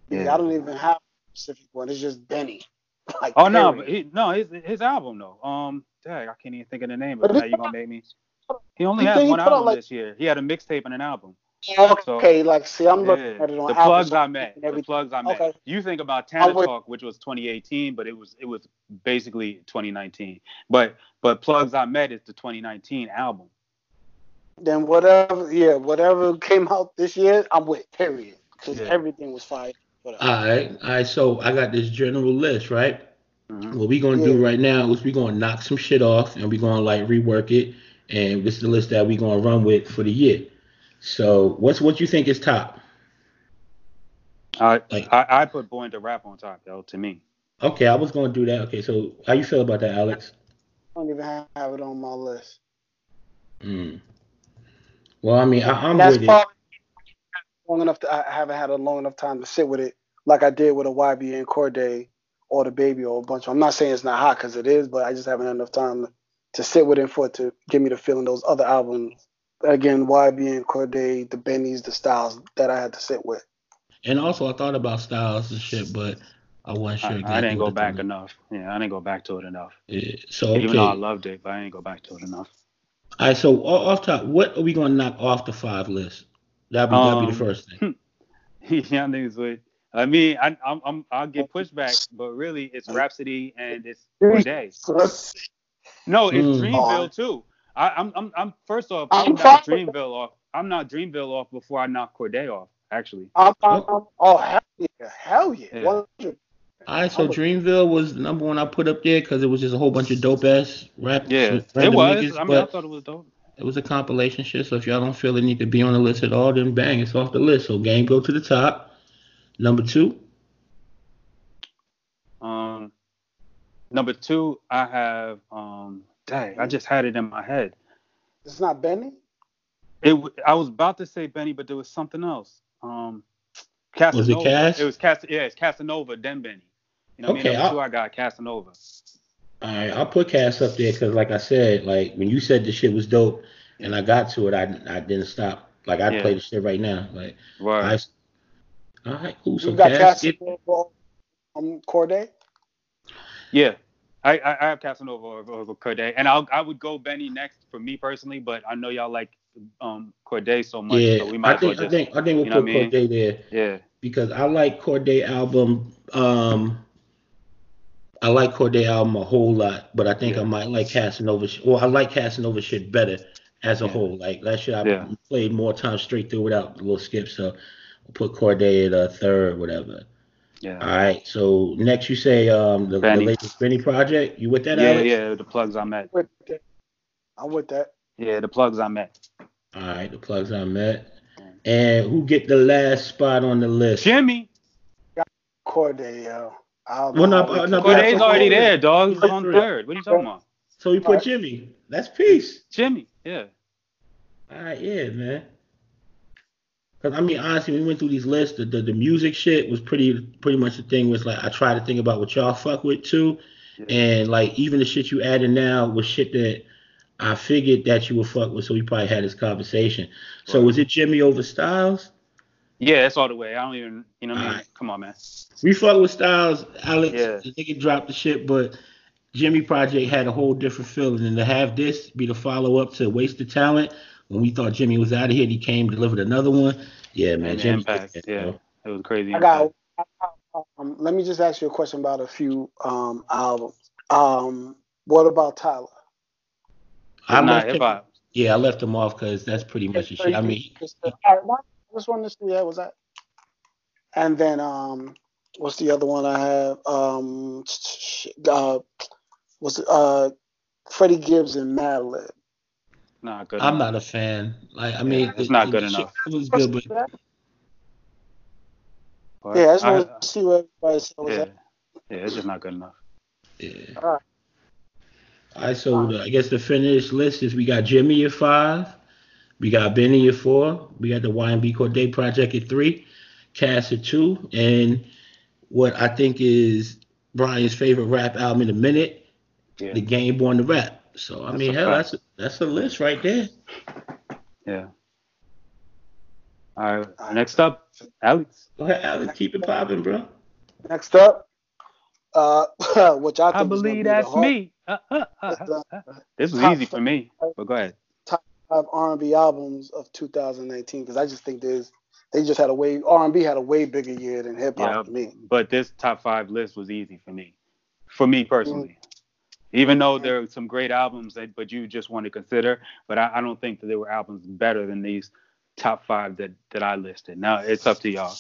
Yeah. I don't even have a specific one. It's just Benny. Like, oh no, but he, no, his his album though. Um, dang, I can't even think of the name of it. How you gonna make me? He only had one album like, this year. He had a mixtape and an album. Okay, so, like see, I'm yeah, looking at it on the plugs I met. The plugs I met. Okay. You think about Tana Talk, which was 2018, but it was it was basically 2019. But but plugs I met is the 2019 album then whatever, yeah, whatever came out this year, I'm with. Period. Because yeah. everything was fire. All right, all right. So I got this general list, right? Mhm. What we're gonna Yeah. do right now is we're gonna knock some shit off and we're gonna like rework it, and this is the list that we're gonna run with for the year. So what's what you think is top? I, Like- I I put Born to Rap on top though. To me, Okay, I was gonna do that. Okay, so how you feel about that, Alex? I don't even have, have it on my list. Mm. Well, I mean, I, I'm That's with it. probably long enough. To, I haven't had a long enough time to sit with it like I did with a YBN Cordae or the Baby or a bunch. of. I'm not saying it's not hot because it is, but I just haven't had enough time to sit with it for it to give me the feeling those other albums. Again, YBN Cordae, the Bennies, the Styles that I had to sit with. And also, I thought about styles and shit, but I wasn't sure I, exactly. I didn't go back do. enough. Yeah, I didn't go back to it enough. Yeah, so okay. Even though I loved it, but I didn't go back to it enough. All right, so off top, what are we gonna knock off the five list? That'd be, that'd be Um, the first thing. yeah, niggas would. I mean, I, I'm, I'm, I'll get pushback, but really, it's Rapsody and it's Cordae. No, it's Mm. Dreamville too. I, I'm, I'm, I'm first off, I'm I'm not Dreamville off. I'm not Dreamville off before I knock Cordae off. Actually, I'm, I'm, I'm, oh hell yeah, hell yeah, Yeah. All right, so Dreamville was the number one I put up there because it was just a whole bunch of dope ass rap. yeah, it was. niggas, I mean, I thought it was dope. it was a compilation shit. So if y'all don't feel it need to be on the list at all, then bang, it's off the list. So game go to the top. Number two, Um, number two, I have, um, dang, I just had it in my head. It's not Benny. It, I was about to say Benny, but there was something else. Um, Casanova. Was it Cas? It was Cas. Yeah, it's Casanova, then Benny. You know, what Okay, I mean, number I'll- I got Casanova. all right, I'll put Cass up there because, like I said, like when you said the shit was dope, and I got to it, I I didn't stop. Like I Yeah. play the shit right now. Like Right. I, all right, cool. So you got Cass, get, Casanova, um, Cordae. Yeah. I, I, I have Casanova over, over Cordae, and I I would go Benny next for me personally, but I know y'all like um Cordae so much, yeah, so we might I well think I think I think we'll put I mean? Cordae there. yeah because I like Cordae album. Um, I like Cordae album a whole lot, but I think Yeah. I might like Casanova. Well, I like Casanova shit better as a Yeah. whole. Like that shit I Yeah. played more times straight through without the little skips. So I'll put Cordae at a third, whatever. Yeah All right. So next you say um the, the latest Benny project. You with that? yeah Alex? yeah the plugs I met With that. I'm with that. yeah the plugs I met All right. The plugs I met. And who get the last spot on the list? Jimmy Cordae, yo. I'll, Well, no, I'll- uh, no, Cordae's already there dog he's on third what are you talking about So we put Alright. Jimmy. That's peace. Jimmy yeah All right, yeah, man. Cause I mean, honestly, we went through these lists. The, the the music shit was pretty pretty much the thing. Was like I try to think about what y'all fuck with too, Yeah. and like even the shit you added now was shit that I figured that you would fuck with. So we probably had this conversation. So Right. was it Jimmy over Styles? yeah that's all the way I don't even you know what I mean Alright. come on man We fuck with Styles. Alex, Yeah. the nigga dropped the shit, but Jimmy Project had a whole different feeling. And to have this be the follow up to Wasted Talent, when we thought Jimmy was out of here, he came delivered another one. Yeah, man. And Jimmy impact yeah it was crazy I got. Um, let me just ask you a question about a few um, albums. Um, what about Tyler? I Nah, left him, hip-hop. yeah, I left him off because that's pretty much the shit. I mean, All right, now, this one, this yeah, was that? And then um, what's the other one I have? Um, uh, what's it, uh, Freddie Gibbs and Madlib. Nah, good. I'm enough. not a fan. Like, I mean, it's the- not good shit enough. was good, but But Yeah, I just want to see what everybody says. yeah, that. yeah, it's just not good enough. yeah. All right. All right, so the, I guess the finished list is we got Jimmy at five, we got Benny at four, we got the YBN Cordae Project at three, Cass at two, and what I think is Brian's favorite rap album in a minute, Yeah, The Game Born to Rap. So I That's mean, hell, fact. that's a, that's a list right there. yeah. All right, next up, Alex. Go ahead, Alex, keep it popping, bro. Next up, uh, which I think I believe be that's hard- me. Uh, uh, uh, uh, uh. This was easy for me, but go ahead. Top five R&B albums of 2019 because I just think there's they just had a way R&B had a way bigger year than hip hop Yeah, to me. but this top five list was easy for me, for me personally. Even though there are some great albums that, but you just want to consider, but I, I don't think that there were albums better than these top five that that I listed. Now it's up to y'all.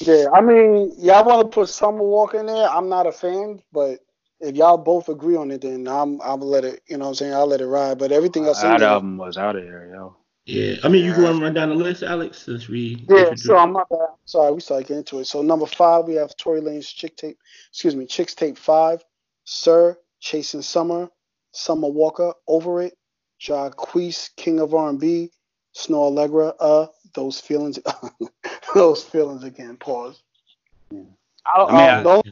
Yeah, I mean, y'all want to put Summer Walker in there. I'm not a fan, but if y'all both agree on it, then I'm I'll let it. You know what I'm saying? I'll let it ride. But everything else, is that album was out of there, yo. Yeah, I mean, you yeah. want to run down the list, Alex, since we. Yeah, so I'm not bad. Sorry, we started getting into it. So number five, we have Tory Lanez Chick Tape. Excuse me, Chixtape Five, Sir, Chasing Summer, Summer Walker, Over It, Jacquees, King of R&B, Snoh Aalegra, Uh, Those Feelings, Those Feelings again. Pause. Yeah. I, I, mean, I,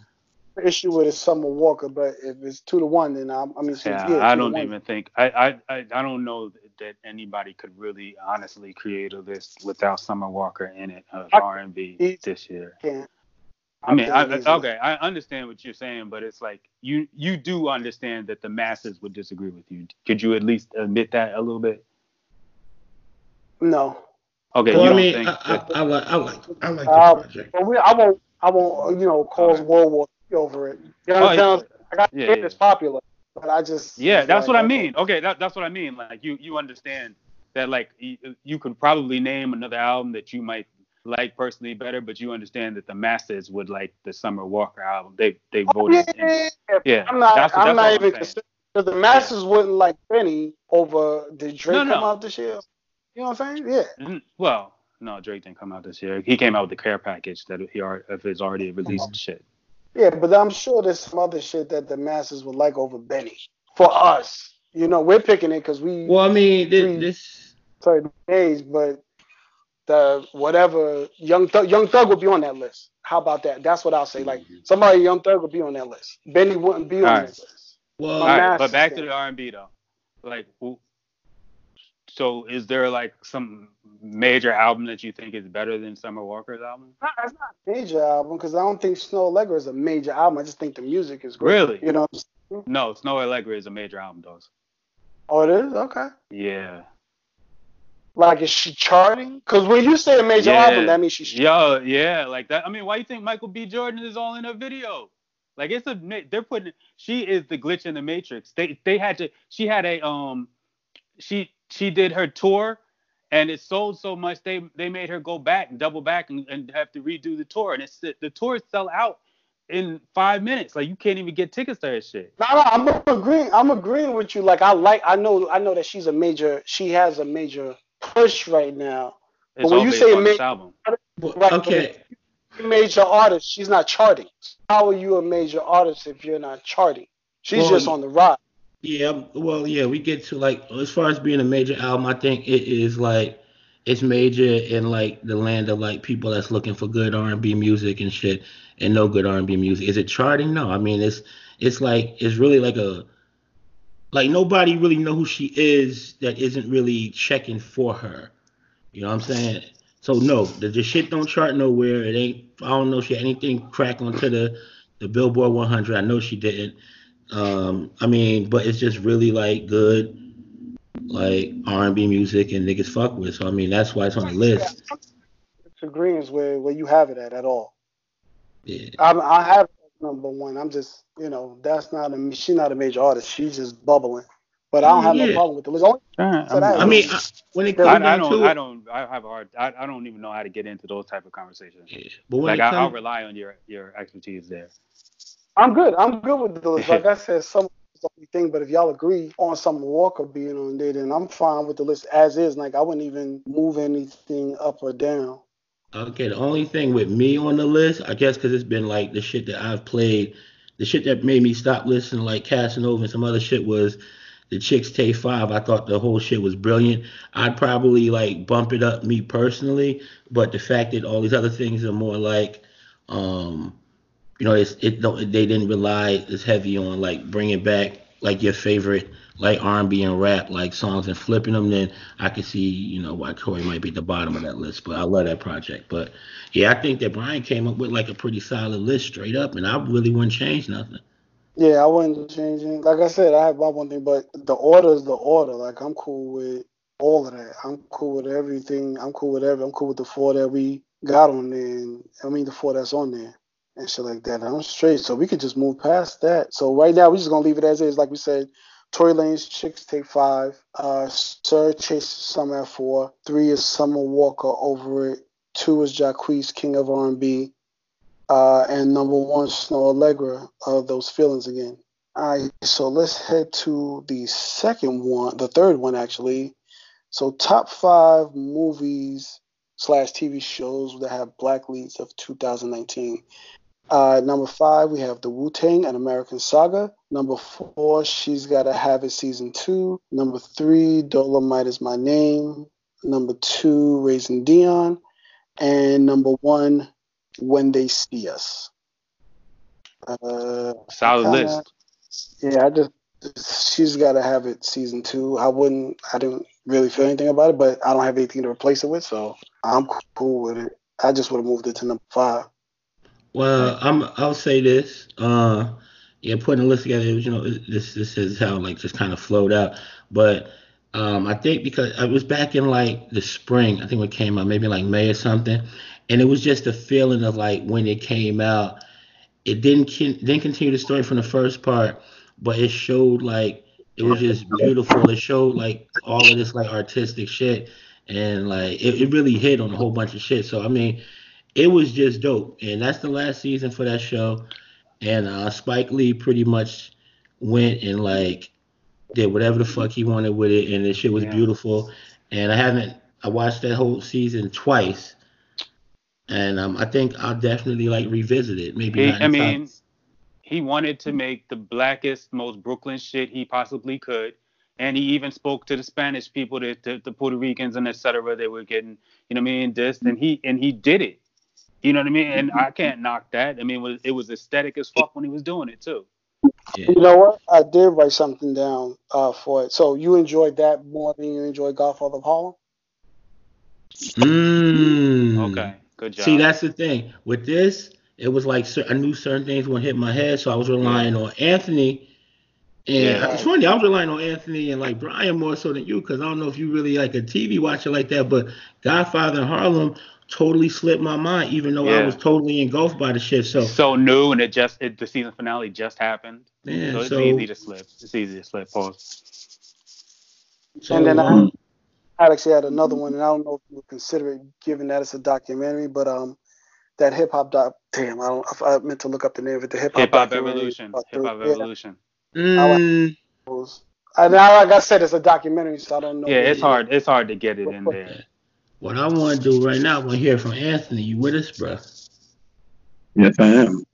issue with is Summer Walker, but if it's two to one, then I'm, I mean, yeah, yeah I don't even think I, I I I don't know that anybody could really honestly create a list without Summer Walker in it of R&B this year. Can't. I mean, I, okay, I understand what you're saying, but it's like you you do understand that the masses would disagree with you. Could you at least admit that a little bit? No. Okay, well, you I don't mean, think I, I, I, like I like I like uh, the project. But we, I won't I won't you know cause right. World War over it. You know what I'm saying? I got yeah, yeah. it's popular, but I just yeah, that's like, what I mean. Okay, that, that's what I mean. Like you you understand that like you, you could probably name another album that you might like personally better, but you understand that the masses would like the Summer Walker album. They they oh, voted. Oh, yeah, yeah, yeah, I'm not. That's, I'm that's not even because the masses yeah. wouldn't like Benny over. Did Drake no, no. come out this year? You know what I'm saying? Yeah. Mm-hmm. Well, no, Drake didn't come out this year. He came out with the Care package that he of his already released uh-huh. shit. Yeah, but I'm sure there's some other shit that the masses would like over Benny. For us, you know, we're picking it because we. Well, I mean, this. this... Sorry, days, but the whatever young Thug, young Thug would be on that list. How about that? That's what I'll say. Like somebody young Thug would be on that list. Benny wouldn't be on right. this list. Well, all right, but back to the R&B though. Like, so is there like some major album that you think is better than Summer Walker's album? It's not a major album because I don't think Snoh Aalegra is a major album. I just think the music is great. Really? You know. No, Snoh Aalegra is a major album, though. Oh, it is. Okay. Yeah. Like, is she charting? Because when you say a major yeah. album, that means she's. Yo, yeah, like that. I mean, why you think Michael B. Jordan is all in her video? Like, it's a they're putting. She is the glitch in the matrix. They they had to. She had a um. She she did her tour and it sold so much they they made her go back and double back and, and have to redo the tour and it's the, tours sell out in five minutes like you can't even get tickets to her shit no no i'm agreeing i'm agreeing with you like i like i know i know that she's a major she has a major push right now it's but when you say major album. Right, okay major artist she's not charting how are you a major artist if you're not charting she's well, just on the rise yeah, well, yeah, we get to like as far as being a major album, I think it is like it's major in like the land of like people that's looking for good R and B music and shit, and no good R and B music. Is it charting? No, I mean it's it's like it's really like a like nobody really know who she is that isn't really checking for her. You know what I'm saying? So no, the, the shit don't chart nowhere. It ain't. I don't know she had anything crack onto the the Billboard 100. I know she didn't. Um, I mean, but it's just really like good, like R and B music and niggas fuck with. So I mean, that's why it's on the list. It's agrees where where you have it at at all. Yeah. I, I have number one. I'm just, you know, that's not a she's not a major artist. She's just bubbling. But I don't have yeah. no problem with the list. Only, so I mean, I, when it comes I, I don't, I don't, I have a hard, I, I don't even know how to get into those type of conversations. Yeah. But like, I, will rely on your your expertise there. I'm good. I'm good with the list. Like I said, some the only thing, but if y'all agree on some Walker being on there, then I'm fine with the list as is. Like I wouldn't even move anything up or down. Okay, the only thing with me on the list, I guess, because it's been like the shit that I've played, the shit that made me stop listening, like Casanova and some other shit, was the Chixtape Five. I thought the whole shit was brilliant. I'd probably like bump it up me personally, but the fact that all these other things are more like, um, you know, it's it don't they didn't rely as heavy on like bringing back like your favorite like R&B and rap like songs and flipping them. Then I can see you know why Corey might be at the bottom of that list. But I love that project. But yeah, I think that Brian came up with like a pretty solid list straight up, and I really wouldn't change nothing. Yeah, I wouldn't change it. Like I said, I have my one thing, but the order is the order. Like I'm cool with all of that. I'm cool with everything. I'm cool with every. I'm cool with the four that we got on there. And, I mean the four that's on there and shit like that. I'm straight, so we could just move past that. So right now we're just gonna leave it as is, like we said. Tory Lanez Chixtape Five, uh, Sir Chase Summer at four, three is Summer Walker over it, two is Jacquees King of R&B, Uh, and number one, Snoh Aalegra of Those Feelings Again. All right, so let's head to the second one, the third one actually. So top five movies slash TV shows that have black leads of 2019. Uh, number five, we have The Wu Tang, an American Saga. Number four, She's Gotta Have It Season 2. Number three, Dolomite is My Name. Number two, Raising Dion. And number one, When They See Us. Uh, Solid kinda, list. Yeah, I just, She's Gotta Have It Season 2. I wouldn't, I didn't really feel anything about it, but I don't have anything to replace it with, so I'm cool with it. I just would have moved it to number five. Well, I'm. I'll say this. Uh, yeah, putting the list together, you know, this this is how like just kind of flowed out. But um, I think because I was back in like the spring, I think it came out maybe like May or something, and it was just a feeling of like when it came out, it didn't didn't continue the story from the first part, but it showed like it was just beautiful. It showed like all of this like artistic shit, and like it, it really hit on a whole bunch of shit. So I mean, it was just dope. And that's the last season for that show. And uh, Spike Lee pretty much went and like did whatever the fuck he wanted with it, and the shit was yeah. beautiful. And I haven't I watched that whole season twice, and um, I think I'll definitely like revisit it. Maybe. He, I mean, he wanted to make the blackest, most Brooklyn shit he possibly could, and he even spoke to the Spanish people, the, the, the Puerto Ricans, and etc. They were getting, you know, what I mean, this, and he and he did it. You know what I mean? And I can't knock that. I mean, it was, it was aesthetic as fuck when he was doing it too. Yeah. You know what? I did write something down uh, for it. So you enjoyed that more than you enjoyed Godfather of Harlem? Mm. Okay, good job. See, that's the thing. With this, it was like I knew certain things would hit my head, so I was relying yeah. on Anthony. And yeah. it's funny, I was relying on Anthony and like Brian more so than you, because I don't know if you really like a TV watcher like that, but Godfather in Harlem totally slipped my mind, even though yeah. I was totally engulfed by the shit. So so new, and it just it, the season finale just happened. Yeah, so it's so, easy to slip. It's easy to slip. Pause. So, and then um, I actually had another one, and I don't know if you would consider it, given that it's a documentary, but um, that hip hop doc. Damn, I don't. I meant to look up the name of it. The hip hop. Hip hop evolution. Hip hop evolution. Mm. I, like I said, it's a documentary, so I don't know. Yeah, it's hard. It's hard to get it in there. What I want to do right now, I want to hear from Anthony. You with us, bro? Yes, I am.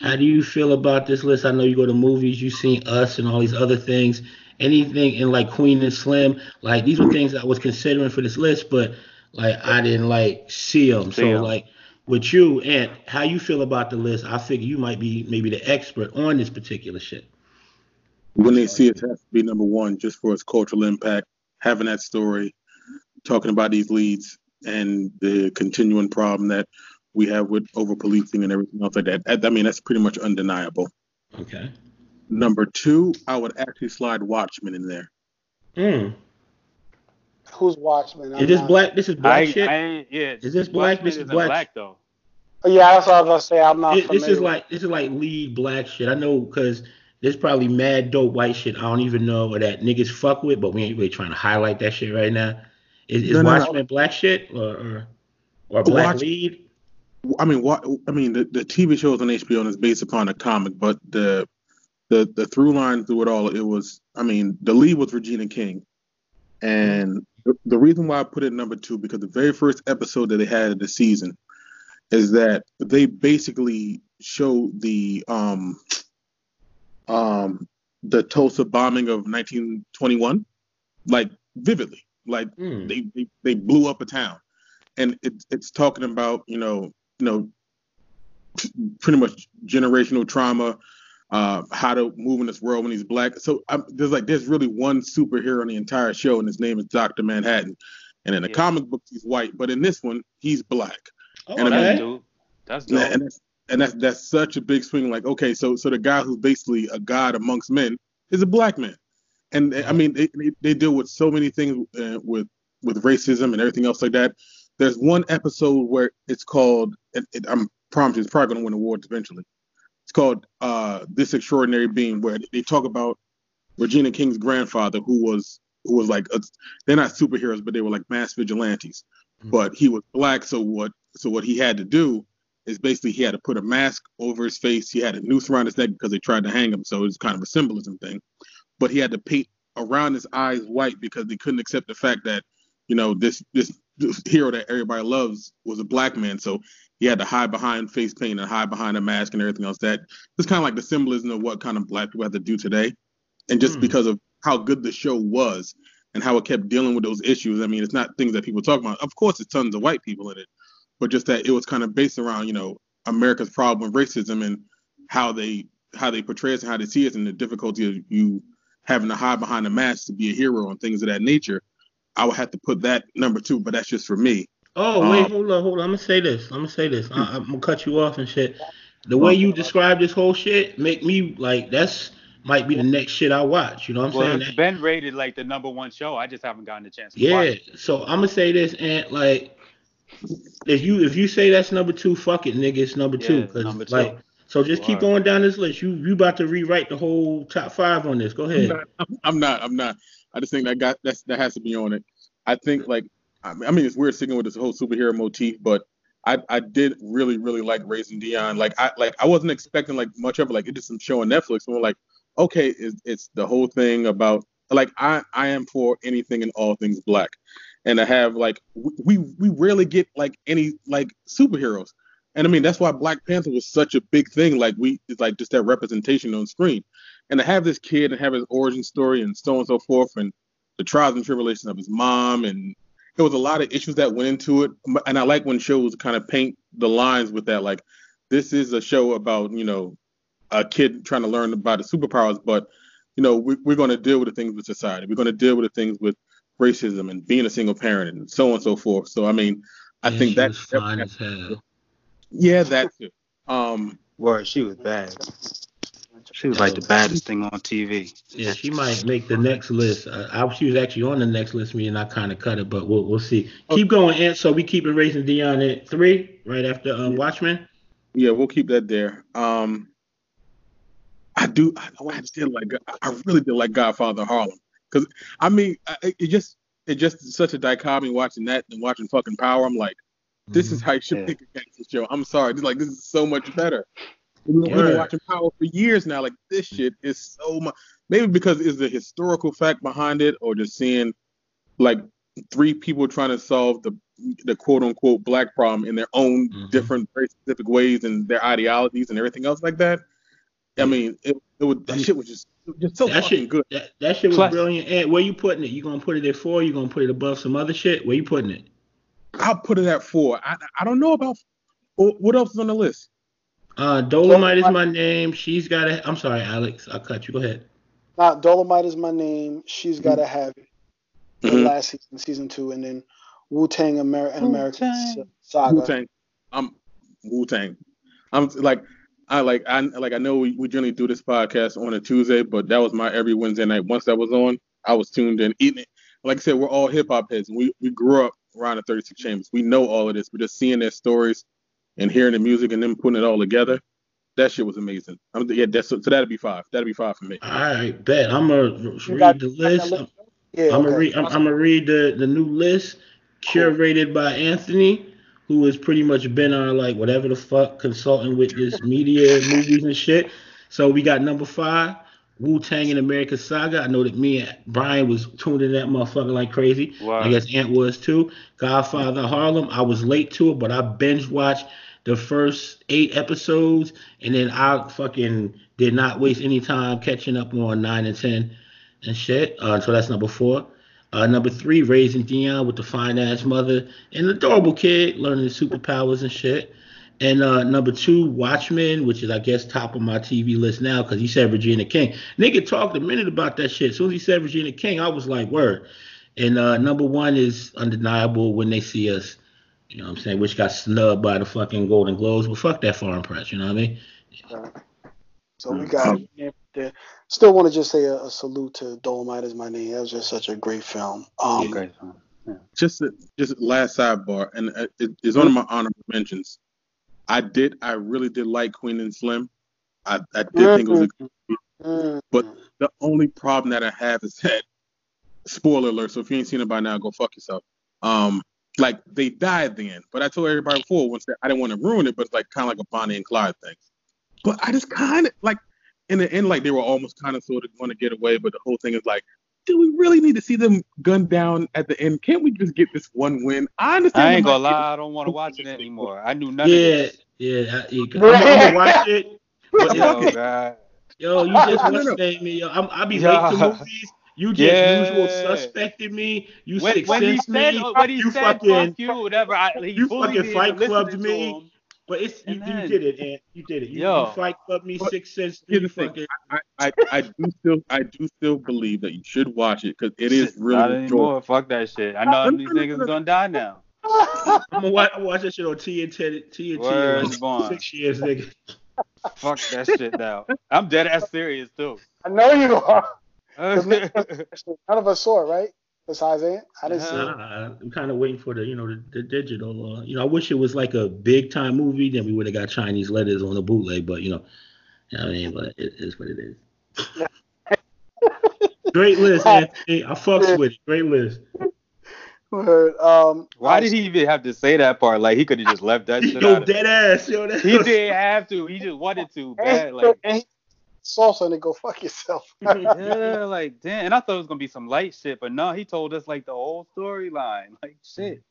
How do you feel about this list? I know you go to movies, you've seen Us and all these other things. Anything in like Queen and Slim, like these were things I was considering for this list, but like I didn't like see them. See so em. like with you, and how you feel about the list? I figure you might be maybe the expert on this particular shit. When they see it has to be number one, just for its cultural impact, having that story, talking about these leads and the continuing problem that we have with over policing and everything else like that. I mean, that's pretty much undeniable. Okay. Number two, I would actually slide Watchmen in there. Hmm. Who's Watchmen? I'm is this not... black? This is black I, shit. I, yeah. Is this black? Watchmen this is black. black though. Yeah, that's what I was gonna say. I'm not. This, this is like this is like lead black shit. I know because there's probably mad dope white shit I don't even know or that niggas fuck with, but we ain't really trying to highlight that shit right now. Is, is no, no, Watchmen no. black shit or or, or black Watch, lead? I mean, what I mean, the, the TV shows on HBO and is based upon a comic, but the the the through line through it all, it was, I mean, the lead was Regina King, and the, the reason why I put it number two because the very first episode that they had of the season is that they basically show the um um the Tulsa bombing of 1921 like vividly like mm. they, they they blew up a town, and it, it's talking about you know you know pretty much generational trauma, uh, how to move in this world when he's black. So I'm, there's like there's really one superhero in the entire show, and his name is Doctor Manhattan. And in the yeah. comic books, he's white, but in this one, he's black. Oh, and that's dope. That's dope. And that's, and that's that's such a big swing. Like, okay, so so the guy who's basically a god amongst men is a black man and I mean they, they deal with so many things uh, with with racism and everything else like that. There's one episode where it's called it, it, I'm promising it's probably going to win awards eventually. It's called uh, This Extraordinary Being, where they talk about Regina King's grandfather, who was who was like a, they're not superheroes, but they were like mass vigilantes. Mm-hmm. But he was black, so what so what he had to do is basically he had to put a mask over his face. He had a noose around his neck because they tried to hang him, so it's kind of a symbolism thing. But he had to paint around his eyes white because they couldn't accept the fact that you know this this, this hero that everybody loves was a black man. So he had to hide behind face paint and hide behind a mask and everything else. That it's kind of like the symbolism of what kind of black people have to do today, and just mm. because of how good the show was and how it kept dealing with those issues. I mean, it's not things that people talk about. Of course, it's tons of white people in it, but just that it was kind of based around you know America's problem with racism and how they how they portray us and how they see us and the difficulty of you having to hide behind a mask to be a hero and things of that nature. I would have to put that number two, but that's just for me. Oh wait, um, hold on, hold on. I'm gonna say this. I'm gonna say this. I, am gonna cut you off and shit. The way you describe this whole shit make me like that's might be the next shit I watch. You know what I'm well, saying? been rated like the number one show. I just haven't gotten a chance. to Yeah. So I'm gonna say this and like if you if you say that's number two, fuck it, nigga, it's number two. Cause number two. like so just keep going down this list. You you about to rewrite the whole top five on this. Go ahead. I'm not. I'm not. I'm not. I just think that got that's that has to be on it. I think like I mean it's weird sticking with this whole superhero motif, but I I did really really like Raising Dion. Like I like I wasn't expecting like much of it. Like it did some show on Netflix, and we're like, okay, it's, it's the whole thing about like I I am for anything and all things black, and I have like we we rarely get like any like superheroes, and I mean that's why Black Panther was such a big thing. Like we it's like just that representation on screen, and to have this kid and have his origin story and so on and so forth, and the trials and tribulations of his mom and there was a lot of issues that went into it and i like when shows kind of paint the lines with that like this is a show about you know a kid trying to learn about the superpowers, but you know, we, are going to deal with the things with society. We're going to deal with the things with racism and being a single parent and so on and so forth. So I mean, I yeah, think that's fine as hell. Yeah, that too. Um, word, she was bad. She was like the baddest thing on TV. Yeah, she might make the next list. Uh, I, she was actually on the next list, me and I kind of cut it, but we'll we'll see. Keep going, and so we keep erasing Dion at three right after um, Watchmen. Yeah, we'll keep that there. Um, I do. I, I did like. I really did like Godfather Harlem because I mean, it just it just such a dichotomy watching that and watching fucking Power. I'm like, this mm-hmm. is how you should yeah. make a gangster show. I'm sorry, just like this is so much better. We've been watching Power for years now. Like this shit is so much. Maybe because it's the historical fact behind it, or just seeing like three people trying to solve the the quote unquote black problem in their own mm-hmm. different very specific ways and their ideologies and everything else like that. I mean, it, it was, that shit was just just so that fucking shit, good. That, that shit was Plus, brilliant. And where you putting it? You gonna put it at four? You gonna put it above some other shit? Where you putting it? I'll put it at four. I I don't know about what else is on the list. Uh, Dolomite, Dolomite is my name. She's got to. I'm sorry, Alex. I'll cut you. Go ahead. Nah, Dolomite is my name. She's got to mm-hmm. have it. Mm-hmm. last season, season two, and then Wu Tang Amer- American Saga. Wu Tang. I'm Wu Tang. I'm like I like I like I know we, we generally do this podcast on a Tuesday, but that was my every Wednesday night. Once that was on, I was tuned in, eating it. Like I said, we're all hip hop heads. We we grew up around the 36 Chambers. We know all of this, but just seeing their stories and hearing the music and them putting it all together, that shit was amazing. I'm, yeah, that's so, so that'd be five. That'd be five for me. All right, bet. I'm gonna read the list. Yeah, I'm gonna read. I'm, I'm gonna read the the new list curated by Anthony who has pretty much been our like whatever the fuck consulting with this media movies and shit. So we got number five, Wu Tang and American Saga. I know that me and Brian was tuned in that motherfucker like crazy. Wow. I guess Ant was too. Godfather Harlem. I was late to it, but I binge watched the first eight episodes, and then I fucking did not waste any time catching up on nine and ten and shit. Uh, so that's number four. Uh, number three, raising Dion with the fine ass mother and adorable kid learning the superpowers and shit. And uh, number two, Watchmen, which is I guess top of my TV list now because he said Regina King. Nigga talked a minute about that shit. As soon as he said Regina King, I was like, word. And uh, number one is undeniable when they see us. You know what I'm saying? Which got snubbed by the fucking Golden Globes, but fuck that foreign press. You know what I mean? So we got there. Still want to just say a, a, salute to Dolomite is my name. That was just such a great film. Um, great film. Yeah. Just just last sidebar, and uh, it, it's one of my honorable mentions. I did, I really did like Queen and Slim. I, I did mm-hmm. think it was a good mm-hmm. but the only problem that I have is that spoiler alert. So if you ain't seen it by now, go fuck yourself. Um, like they died then. But I told everybody before once that I didn't want to ruin it, but it's like kind of like a Bonnie and Clyde thing. But I just kind of like in the end, like they were almost kind of sort of going to get away, but the whole thing is like, do we really need to see them gunned down at the end? Can't we just get this one win? I understand. I ain't gonna lie, I don't want to watch it anymore. I knew nothing. Yeah, yeah, I, I'm, I'm gonna watch it. But Yo, God. Yo, you just what's the me? Yo, I'm, I be Yeah. late to movies. You just Yeah. usual suspected me. You When, six when he said, me. when he you said fucking, fuck you, whatever, I, he you fucking fight clubbed listening me. To him. but it's you, And you did it, and you did it. You, Yo. you fight club me But six sense. Here's the thing. I, I, I do still I do still believe that you should watch it because it is really Not enjoyable. anymore. Fuck that shit. I know these niggas gonna die now. I'm gonna watch, watch that shit on TNT. TNT in Word like bond. six years, nigga. Fuck that shit now. I'm dead ass serious too. I know you are. yeah, None of us saw it, right? Besides Ant, I didn't see it. Nah, I'm kind of waiting for the, you know, the, the digital. Uh, you know, I wish it was like a big time movie. Then we would have got Chinese letters on the bootleg. But you know, you know what I mean, but it is what it is. Great list, Anthony. I fucks with it. Great list. Word, Um, Why did he even have to say that part? Like he could have just left that shit Yo, out. Of dead ass. Yo, he didn't have to. He just wanted to. Bad. Like and he salsa and they go fuck yourself. yeah, like damn. And I thought it was gonna be some light shit, but no, he told us like the whole storyline. Like shit.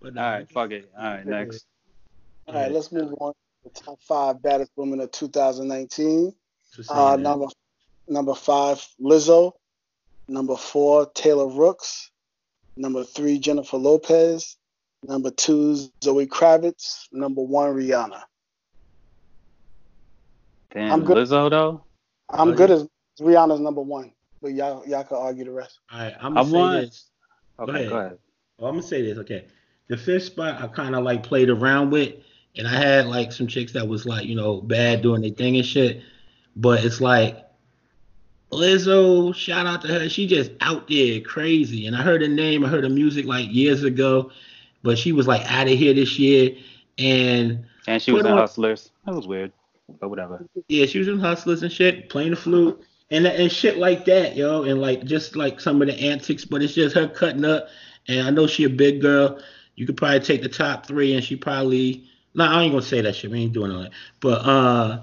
But, All right, fuck it. All right, next. All right, let's move on the top five baddest women of 2019. Uh, number number five, Lizzo. Number four, Taylor Rooks. Number three, Jennifer Lopez. Number two, Zoe Kravitz. Number one, Rihanna. Damn, I'm good. Lizzo though. I'm Oh, good yeah. as Rihanna's number one, but y'all y'all can argue the rest. All right, I'm I gonna say want- this. Okay, ahead. go ahead. Well, oh, I'm gonna say this. Okay, the fifth spot I kind of like played around with, and I had like some chicks that was like you know bad doing their thing and shit, but it's like Lizzo. Shout out to her. She just out there crazy, and I heard her name. I heard her music like years ago, but she was like out of here this year, and And she was Put in on- Hustlers. That was weird, but whatever. yeah, she was in hustlers and shit, playing the flute and and shit like that, yo, and like just like some of the antics, but it's just her cutting up. And I know she a big girl. You could probably take the top three, and she probably. No, I ain't gonna say that shit. We ain't doing all that. But uh,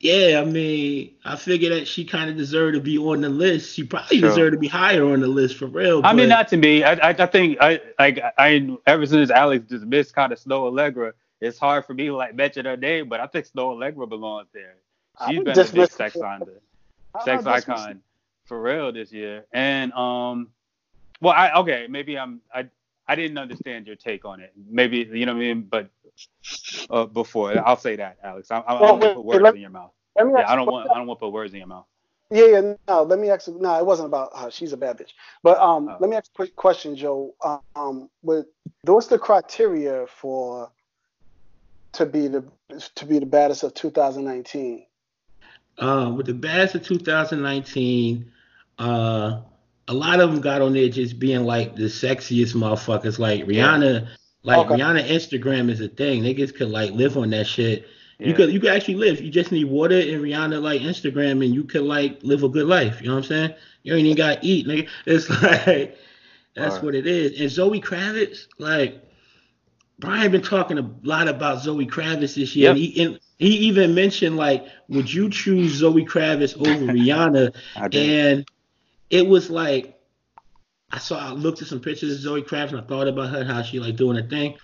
yeah, I mean, I figure that she kind of deserved to be on the list. She probably Sure. deserved to be higher on the list for real. I mean, not to me. I, I, I think I like I ever since Alex dismissed kind of Snoh Aalegra, it's hard for me to like mention her name, but I think Snoh Aalegra belongs there. She's been a big sex icon, sex icon for real this year. And um, well, I okay, maybe I'm I I didn't understand your take on it. Maybe you know what I mean, but uh, before I'll say that, Alex. I, I, I don't want to put words let- in your mouth. Yeah, I don't want I don't want to put words in your mouth. Yeah, yeah, no. Let me ask. No, it wasn't about her. She's a bad bitch. But um, Oh. let me ask a quick question, Joe. Um, with what's the criteria for to be the to be the baddest of 2019? Uh, with the baddest of 2019, uh, a lot of them got on there just being like the sexiest motherfuckers. Like Rihanna, like Okay. Rihanna Instagram is a thing. Niggas could like live on that shit. Yeah. You could you could actually live. You just need water and Rihanna like Instagram, and you could like live a good life. You know what I'm saying? You ain't even got to eat, nigga. It's like that's Alright. what it is. And Zoe Kravitz, like Brian been talking a lot about Zoe Kravitz this year. Yep. And, he, and he even mentioned like, would you choose Zoe Kravitz over Rihanna? And it was like I saw I looked at some pictures of Zoe Kravitz and I thought about her, how she like doing her thing.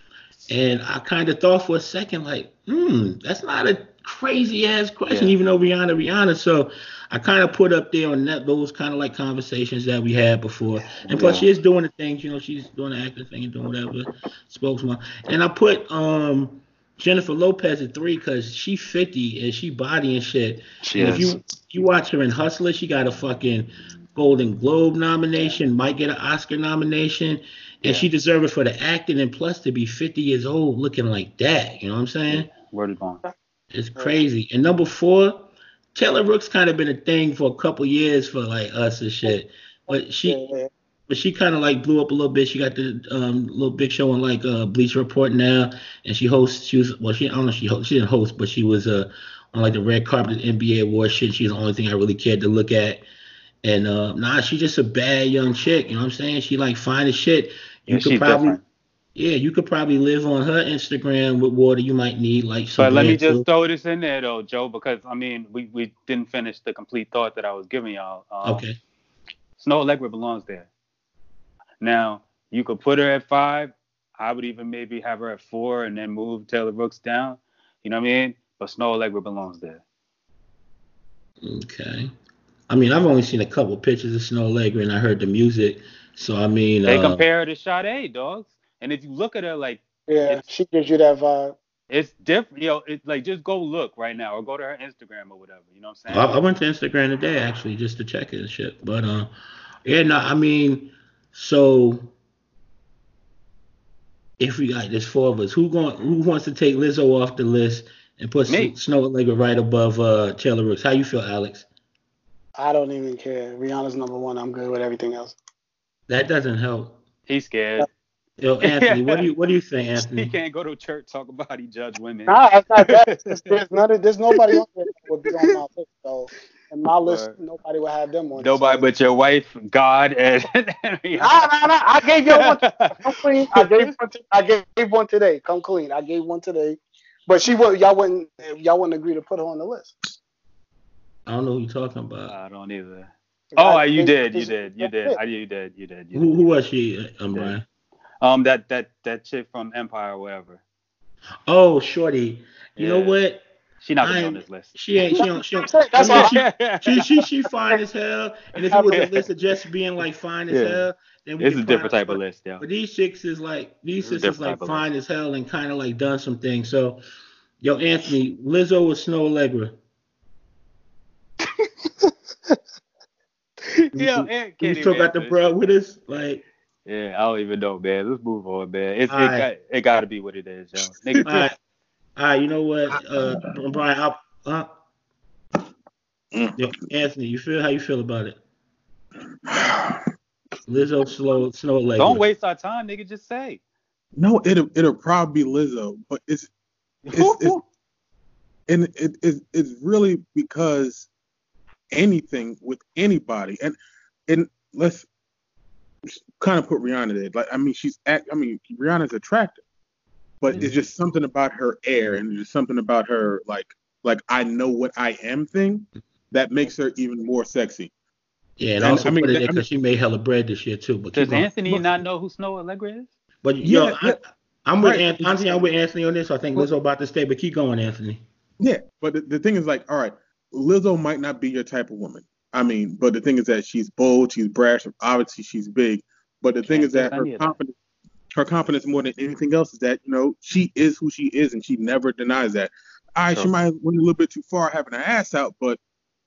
And I kind of thought for a second, like, hmm, that's not a crazy ass question, Yeah. even though Rihanna, Rihanna. So I kind of put up there on that those kind of like conversations that we had before. And plus, Yeah. she is doing the things, you know, she's doing the acting thing and doing whatever, spokesman. And I put um Jennifer Lopez at three because she 50 and she body and shit. She And if is. you you watch her in Hustler, she got a fucking Golden Globe nomination, might get an Oscar nomination, and Yeah. she deserved it for the acting and plus to be 50 years old looking like that. You know what I'm saying? Word is bond. It's crazy. And number four, Taylor Rooks kind of been a thing for a couple years for like us and shit, but she Yeah, yeah. but she kind of like blew up a little bit. She got the um little big show on like uh Bleacher Report now, and she hosts. She was well, she I don't know she host, she didn't host, but she was uh on like the red carpet NBA award shit. She's the only thing I really cared to look at. And uh nah, she's just a bad young chick. You know what I'm saying? She like fine as shit. You Yeah, could she's probably different. Yeah, you could probably live on her Instagram with water you might need, like some. But let me just too. throw this in there though, Joe, because I mean we, we didn't finish the complete thought that I was giving y'all. Um, Okay. Snoh Aalegra belongs there. Now you could put her at five. I would even maybe have her at four and then move Taylor Rooks down. You know what I mean? But Snoh Aalegra belongs there. Okay. I mean, I've only seen a couple pictures of Snoh Aalegra and I heard the music. So I mean, They uh, compare her to Sade, dogs. And if you look at her, like Yeah, she gives you that vibe. it's different. You know, it's like just go look right now or go to her Instagram or whatever. You know what I'm I, saying? I went to Instagram today actually just to check it and shit. But uh, yeah, no, I mean, so if we got this four of us, who going who wants to take Lizzo off the list and put Me. Snoh Aalegra right above uh Taylor Rooks? How you feel, Alex? I don't even care. Rihanna's number one. I'm good with everything else. That doesn't help. He's scared. Yo, Anthony, what do you what do you think, Anthony? He can't go to church talk about he judge women. Nah, it's not that. There's, there's none of, there's nobody on there that would be on my list. So, in my list, Word. nobody would have them on. Nobody so. but your wife, God, and. Nah, nah, nah. I gave you one. Come clean. I gave one. To, I gave one today. Come clean. I gave one today. But she would. Y'all wouldn't. Y'all wouldn't agree to put her on the list. I don't know who you're talking about. I don't either. Oh, I you gave- did, you did, you did, it. I, you did, you did, you Who did. who was she, um, Yeah. Brian? Um, that that that chick from Empire, or whatever. Oh, Shorty. You know what? She not gonna be on this list. She ain't. She don't. She don't. That's I mean, all. she, she she she fine as hell. And if it was a list of just being like fine as Yeah. hell, then we It's a different type of list, yeah. But these chicks is like these It's a sisters like type of fine as hell and kind of like done some things. So, yo, Anthony, Lizzo or Snoh Aalegra? yeah, we- and We Kenny still got the Manson. bro with us. Like, Yeah, I don't even know, man. Let's move on, man. It's, it, Alright. got, it gotta be what it is, yo. Nigga, all right, all right. You know what, uh, Brian? I, uh, Mm. yo, Anthony, you feel how you feel about it? Lizzo, slow, Snoh Aalegra. don't waste our time, nigga. Just say. No, it'll it'll probably be Lizzo, but it's It's- it's- and it, it it's really because anything with anybody and and let's kind of put Rihanna there. Like I mean, she's act. I mean, Rihanna's attractive, but it's mm-hmm. just something about her air and just something about her like like I know what I am thing that makes her even more sexy. Yeah, and And, also I mean, put it I because mean- she made hella bread this year too. But Does keep on. Anthony not know who Snoh Aalegra is? But yo, Yeah, I, yeah. I'm with Right. Anthony. Honestly, I'm with Anthony on this. So I think Well- Lizzo about to stay, but keep going, Anthony. Yeah, but the, the thing is like, all right, Lizzo might not be your type of woman. I mean, but the thing is that she's bold, she's brash, obviously she's big. But the thing is that her that. confidence, her confidence more than anything else is that you know she is who she is, and she never denies that. All right, she might have went a little bit too far having her ass out, but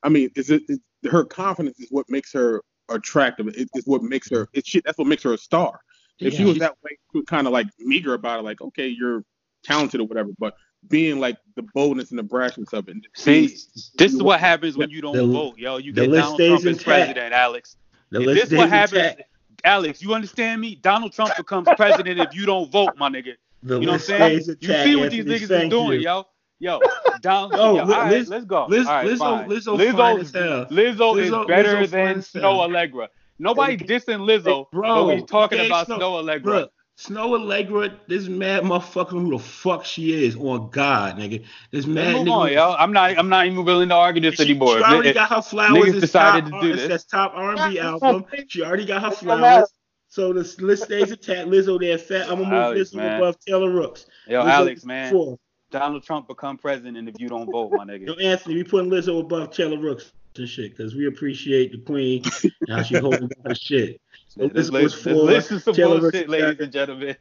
I mean, is it is, her confidence is what makes her attractive. It's what makes her. It's shit. That's what makes her a star. If she was that way, kind of like meager about it, like okay, you're talented or whatever, but being like the boldness and the brashness of it. See, being- this is what happens when you don't The- vote, yo. You get Donald Trump as intact. president, Alex. The Is list this what happens, intact. Alex? You understand me? Donald Trump becomes president if you don't vote, my nigga. The You know what I'm saying? stays You see what these Anthony. niggas is Thank doing, you. yo. Yo, Donald. Yo, yo, Liz- all right, Liz- let's go. Liz- all right, Lizzo- fine. Lizzo Lizzo, hell. Lizzo, Lizzo- is better Lizzo than Snow. Allegra. Nobody dissing Lizzo, Bro, but we talking about Snow- Snoh Aalegra. Look, Snoh Aalegra, this mad motherfucker who the fuck she is on God, nigga. This Let's mad move nigga. on, yo. I'm not. I'm not even willing to argue this She, anymore. she already It- got her flowers. niggas It's decided top, to do it's this. That's top R&B album. She already got her flowers. So the list stays intact. Lizzo there, fat. I'm gonna move Alex, Lizzo man. above Taylor Rooks. Yo, Lizzo Alex, man. Four. Donald Trump become president and if you don't vote, my nigga. Yo, Anthony, we putting Lizzo above Taylor Rooks and shit because we appreciate the queen and how she holding down her shit. So This, Lizzo was list, this list is some Taylor bullshit, ladies got- and gentlemen.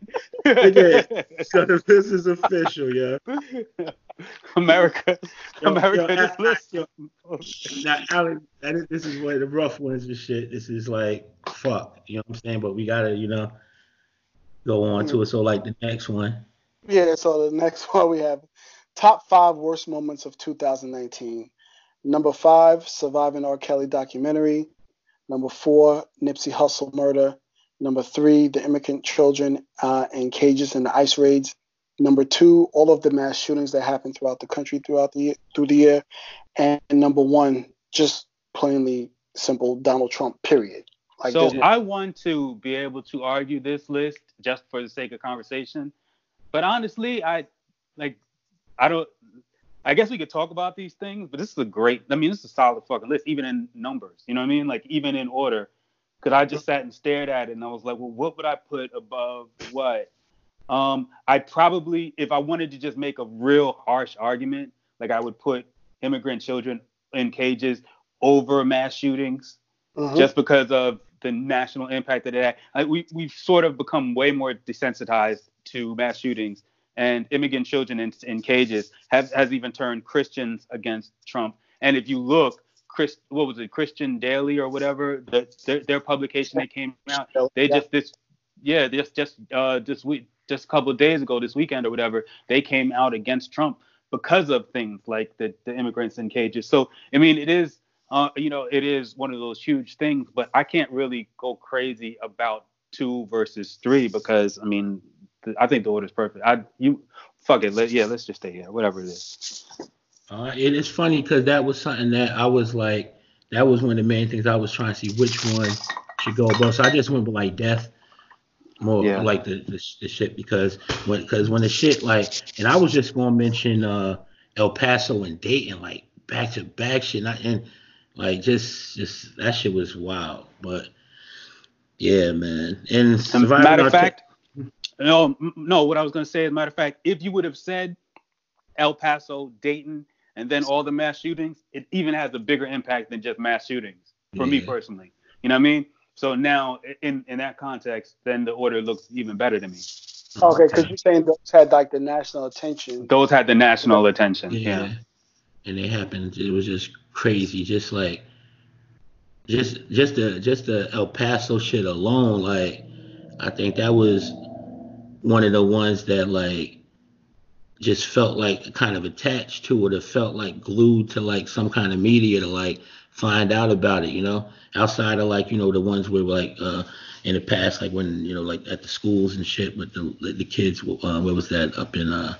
So this is official, yeah. America, Yo, America, yo, this I- I- list. yo, Now, Alex, I this is one of the rough ones and shit. This is like fuck, you know what I'm saying? But we gotta, you know, go on to it. So like the next one. Yeah, so the next one we have top five worst moments of 2019. Number five, surviving R. Kelly documentary. Number four, Nipsey Hussle murder. Number three, the immigrant children uh, in cages and the ICE raids. Number two, all of the mass shootings that happened throughout the country throughout the year, through the year. And number one, just plainly simple, Donald Trump. Period. Like so I want to be able to argue this list just for the sake of conversation, but honestly, I like I don't. I guess we could talk about these things, but this is a great. I mean, this is a solid fucking list, even in numbers. You know what I mean? Like even in order, because I just sat and stared at it, and I was like, well, what would I put above what? Um, I probably, if I wanted to just make a real harsh argument, like I would put immigrant children in cages over mass shootings, mm-hmm. just because of the national impact that it had. Like we we've sort of become way more desensitized to mass shootings, and immigrant children in, in cages have has even turned Christians against Trump. And if you look, Chris, what was it, Christian Daily or whatever, the, their, their publication that came out, they just this, yeah, just just uh this week, just a couple of days ago, this weekend or whatever, they came out against Trump because of things like the the immigrants in cages. So I mean, it is uh, you know, it is one of those huge things, but I can't really go crazy about two versus three because I mean, I think the order is perfect. I you fuck it, let, yeah, let's just stay here, whatever it is. Uh, it is funny because that was something that I was like, that was one of the main things I was trying to see which one should go above. So I just went with like death, more yeah. like the, the, the shit because when because when the shit like, and I was just gonna mention uh El Paso and Dayton like back to back shit, not, and like just just that shit was wild. But yeah, man. And matter of fact, no, oh, no. What I was gonna say, as a matter of fact, if you would have said El Paso, Dayton, and then all the mass shootings, it even has a bigger impact than just mass shootings for yeah. me personally. You know what I mean? So now, in in that context, then the order looks even better to me. Okay, because you're saying those had like the national attention. Those had the national attention. Yeah. yeah. And it happened. It was just crazy. Just like, just just the just the El Paso shit alone. Like, I think that was one of the ones that like just felt like kind of attached to it or felt like glued to like some kind of media to like find out about it, you know, outside of like, you know, the ones where like uh in the past, like when, you know, like at the schools and shit with the the kids, uh, where was that up in uh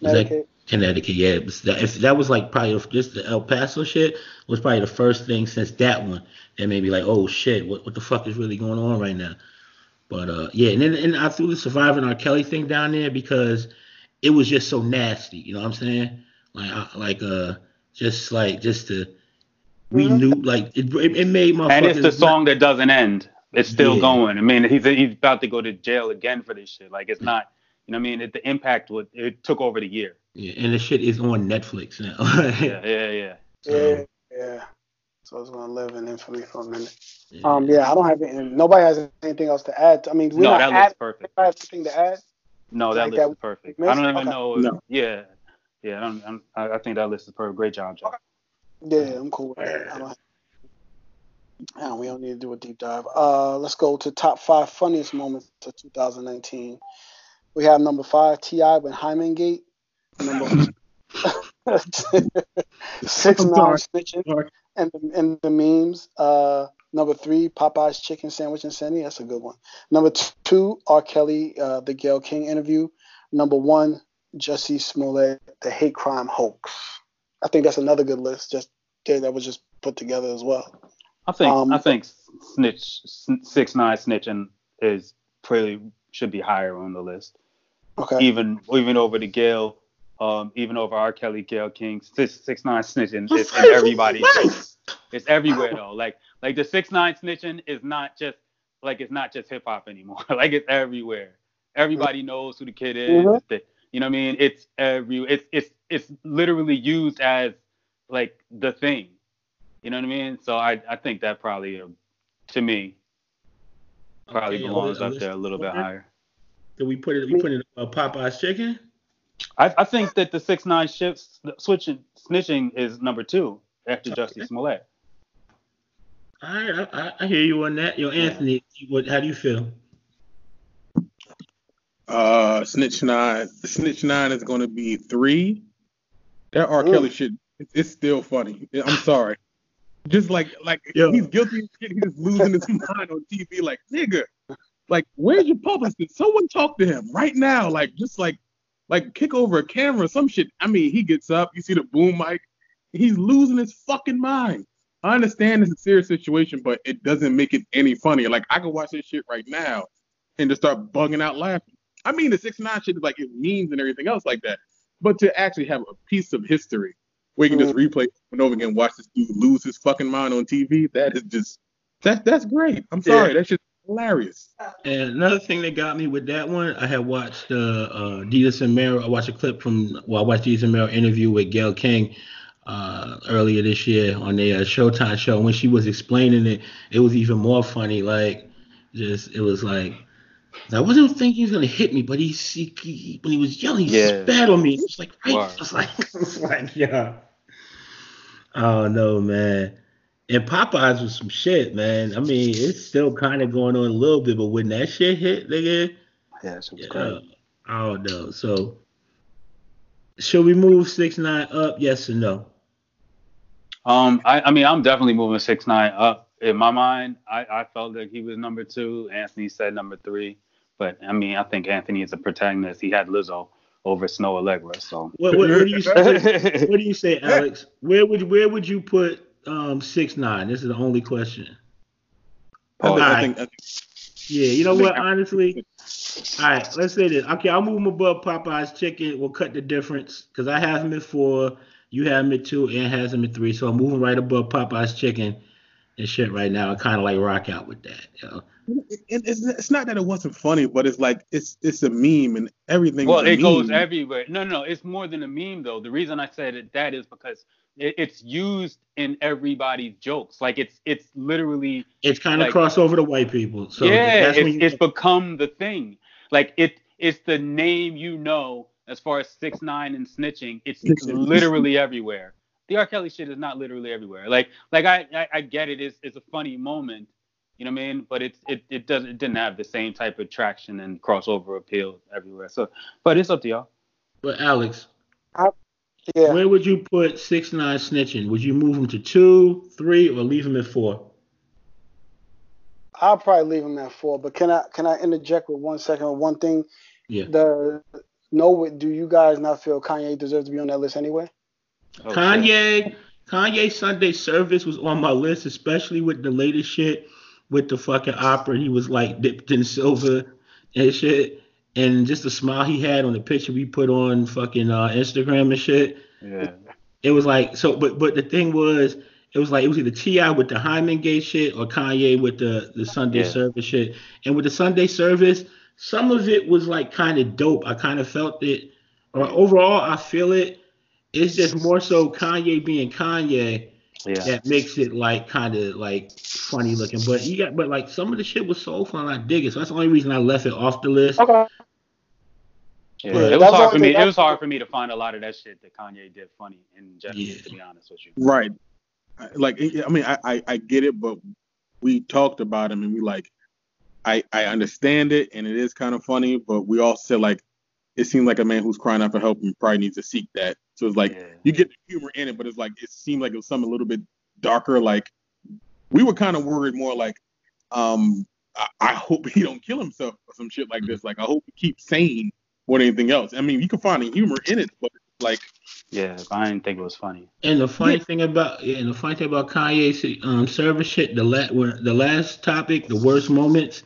Connecticut. Connecticut, yeah. That, if that was like probably just the El Paso shit was probably the first thing since that one that made me like, oh shit, what what the fuck is really going on right now? But uh, yeah, and then and I threw the surviving R. Kelly thing down there because it was just so nasty. You know what I'm saying? Like I, like uh, just like just to we mm-hmm. knew like it, it, it made my and it's the song that doesn't end. It's still yeah. going. I mean, he's he's about to go to jail again for this shit. Like it's not. You know what I mean? It, the impact would it took over the year. Yeah, and the shit is on Netflix now. yeah, yeah, yeah. Yeah, yeah. So it's gonna live in infamy for a minute. Yeah. Um, yeah, I don't have any, nobody has anything else to add. I mean, we're no, not that looks perfect. I have anything to add. No, that like list that is perfect. I don't even okay. know. No. Yeah, yeah. I, don't, I'm, I think that list is perfect. Great job, John. Yeah, I'm cool with that. I don't. Have, we don't need to do a deep dive. Uh, let's go to top five funniest moments of 2019. We have number five, T.I. with Hymen Gate. Number six nine snitching and the, and the memes. Uh, number three, Popeye's chicken sandwich and Senny. That's a good one. Number two, R. Kelly, uh, the Gayle King interview. Number one, Jussie Smollett, the hate crime hoax. I think that's another good list. Just that was just put together as well. I think um, I think snitch six nine snitching is pretty should be higher on the list. Okay. Even even over the Gayle um, even over R. Kelly, Gayle King, six, six nine snitching. It's in everybody. It's everywhere though. Like like the six nine snitching is not just like it's not just hip hop anymore. like it's everywhere. Everybody knows who the kid is. Mm-hmm. The, you know what I mean? It's every it's it's it's literally used as like the thing. You know what I mean? So I I think that probably uh, to me probably okay, belongs up there a little bit higher. Did we put it? We put it uh, Popeye's chicken. I, I think that the six nine shifts switching snitching is number two after okay. Jussie Smollett. All right, I, I, hear you on that. Yo, Anthony, yeah. what? How do you feel? Uh, snitch nine. Snitch nine is going to be three. That R. Kelly shit, it's still funny. I'm sorry. Just like like Yo. he's guilty of shit. He's losing his mind on TV. Like nigga, like where's your publicist? Someone talk to him right now. Like just like like kick over a camera, some shit. I mean, he gets up, you see the boom mic, he's losing his fucking mind. I understand it's a serious situation, but it doesn't make it any funnier. Like I can watch this shit right now and just start bugging out laughing. I mean, the six nine shit is like it means and everything else like that, but to actually have a piece of history where you can just mm-hmm. replay and over again, watch this dude lose his fucking mind on TV, that is just that that's great. I'm sorry, yeah. that's just hilarious. And another thing that got me with that one, I had watched uh, uh Desus and Mero. I watched a clip from well, I watched Desus and Mero interview with Gayle King uh, earlier this year on the uh, Showtime show. When she was explaining it, it was even more funny. Like, just it was like. I wasn't thinking he was gonna hit me, but he, he, he when he was yelling, he yeah. spat on me. It was like right. Wow. I was like, I was like, yeah. Oh no, man. And Popeyes was some shit, man. I mean, it's still kind of going on a little bit, but when that shit hit, nigga, yeah, it was great. I don't know. So, should we move six nine up? Yes or no? Um, I, I mean, I'm definitely moving six nine up. In my mind, I, I felt like he was number two. Anthony said number three, but I mean, I think Anthony is a protagonist. He had Lizzo over Snoh Aalegra. So what, what, what do you say? what do you say, Alex? Where would where would you put um six nine? This is the only question. Oh, I think, I think, yeah, you know what? Honestly, all right. Let's say this. Okay, I'll move him above Popeye's chicken. We'll cut the difference because I have him at four. You have him at two and has him at three. So I'm moving right above Popeye's chicken and shit right now. I kind of like rock out with that. You know? It's, it's not that it wasn't funny, but it's like it's it's a meme and everything. Well, it meme. goes everywhere. No, no, it's more than a meme though. The reason I said it, that is because it, it's used in everybody's jokes. Like it's it's literally it's kind of like, crossed over to white people. So yeah, it's, you... it's become the thing. Like it it's the name you know as far as six nine and snitching. It's literally everywhere. The R. Kelly shit is not literally everywhere. Like like I I, I get it. It's it's a funny moment you know what I mean? But it's it it doesn't it didn't have the same type of traction and crossover appeal everywhere. So, but it's up to y'all. But Alex, I, yeah. where would you put six nine snitching? Would you move him to two, three, or leave him at four? I'll probably leave him at four. But can I can I interject with one second with one thing? Yeah. The no, do you guys not feel Kanye deserves to be on that list anyway? Oh, okay. Kanye, Kanye Sunday service was on my list, especially with the latest shit with the fucking opera. He was like dipped in silver and shit. And just the smile he had on the picture we put on fucking uh, Instagram and shit. Yeah. It was like so, but but the thing was, it was like it was either T.I. with the Hymen Gate shit or Kanye with the the Sunday yeah. service shit. And with the Sunday service, some of it was like kind of dope. I kind of felt it, or overall, I feel it. It's just more so Kanye being Kanye yeah. that makes it like kind of like funny looking. But you got, but like some of the shit was so fun, I dig it. So that's the only reason I left it off the list. Okay. Yeah, it was hard for me. It was hard for me to find a lot of that shit that Kanye did funny in general. Yeah. To be honest with you. Right. Like I mean, I, I I get it, but we talked about him and we like, I I understand it and it is kind of funny, but we all said like, it seemed like a man who's crying out for help and probably needs to seek that. So it's like yeah. you get the humor in it, but it's like it seemed like it was something a little bit darker. Like we were kind of worried more like, um, I, I, hope he don't kill himself or some shit like this. Like I hope he keeps sane more than anything else. I mean, you can find the humor in it, but like yeah, I didn't think it was funny. And the funny yeah. thing about yeah, and the funny thing about Kanye's um service shit, the la- the last topic, the worst moments,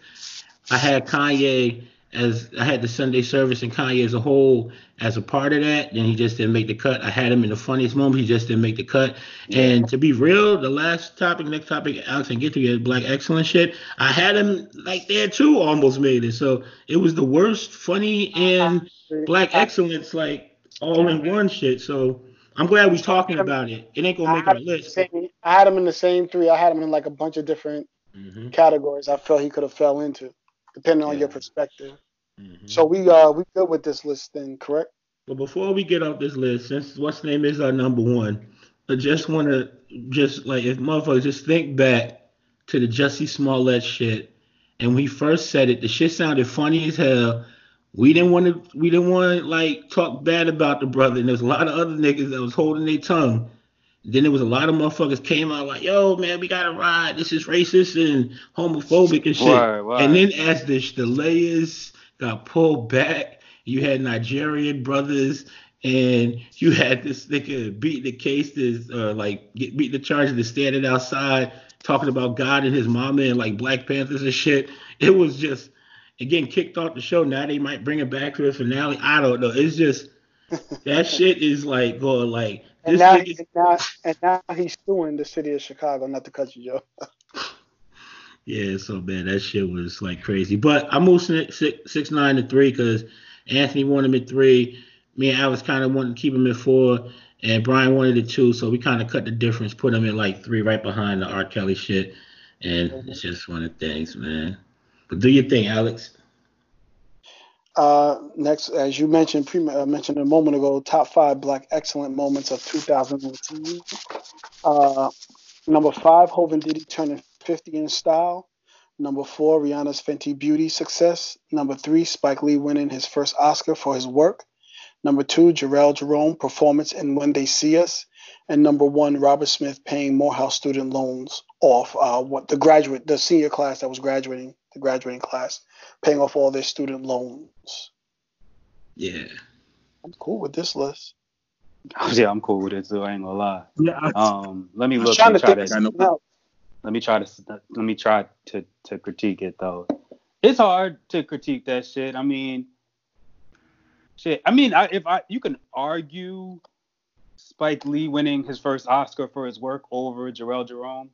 I had Kanye as I had the Sunday service and Kanye as a whole as a part of that. Then he just didn't make the cut. I had him in the funniest moment. He just didn't make the cut. And to be real, the last topic, next topic, Alex and get to get black excellence shit. I had him like there too, almost made it. So it was the worst funny and black excellence like all in one shit. So I'm glad we're talking about it. It ain't gonna make our list. Same, I had him in the same three. I had him in like a bunch of different mm-hmm. categories. I felt he could have fell into depending on your perspective. Mm-hmm. So we uh we good with this list then, correct? But before we get off this list, since what's name is our number one, I just want to just like if motherfuckers just think back to the Jussie Smollett shit, and we first said it, the shit sounded funny as hell. We didn't want to we didn't want to like talk bad about the brother, and there's a lot of other niggas that was holding their tongue. Then there was a lot of motherfuckers came out like, "Yo, man, we gotta ride. This is racist and homophobic and shit." And then as the the layers got pulled back, you had Nigerian brothers and you had this nigga beat the case, this uh, like get, beat the charge of standing outside talking about God and his mama and like Black Panthers and shit. It was just again kicked off the show. Now they might bring it back to the finale. I don't know. It's just that shit is like going like. And now, and now, and now he's suing the city of Chicago, not to cut you, Joe. yeah, so man, that shit was like crazy. But I moved six, six nine to three because Anthony wanted me three. Me and Alex kind of wanted to keep him at four, and Brian wanted it two. So we kind of cut the difference, put him in like three, right behind the R. Kelly shit. And mm-hmm. it's just one of the things, man. But do your thing, Alex. Uh, next, as you mentioned, pre- uh, mentioned a moment ago, top five black excellent moments of 2018. Uh, number five, Hov and Diddy turning 50 in style. Number four, Rihanna's Fenty Beauty success. Number three, Spike Lee winning his first Oscar for his work. Number two, Jharrel Jerome performance in When They See Us. And number one, Robert Smith paying Morehouse student loans off. Uh, what the graduate, the senior class that was graduating, the graduating class, paying off all their student loans. Yeah, I'm cool with this list. Yeah, I'm cool with it too. I ain't gonna lie. Yeah. Um, let me look. Let me try to, let me try to let me try to to critique it though. It's hard to critique that shit. I mean, shit. I mean, I, if I you can argue Spike Lee winning his first Oscar for his work over Jharrel Jerome,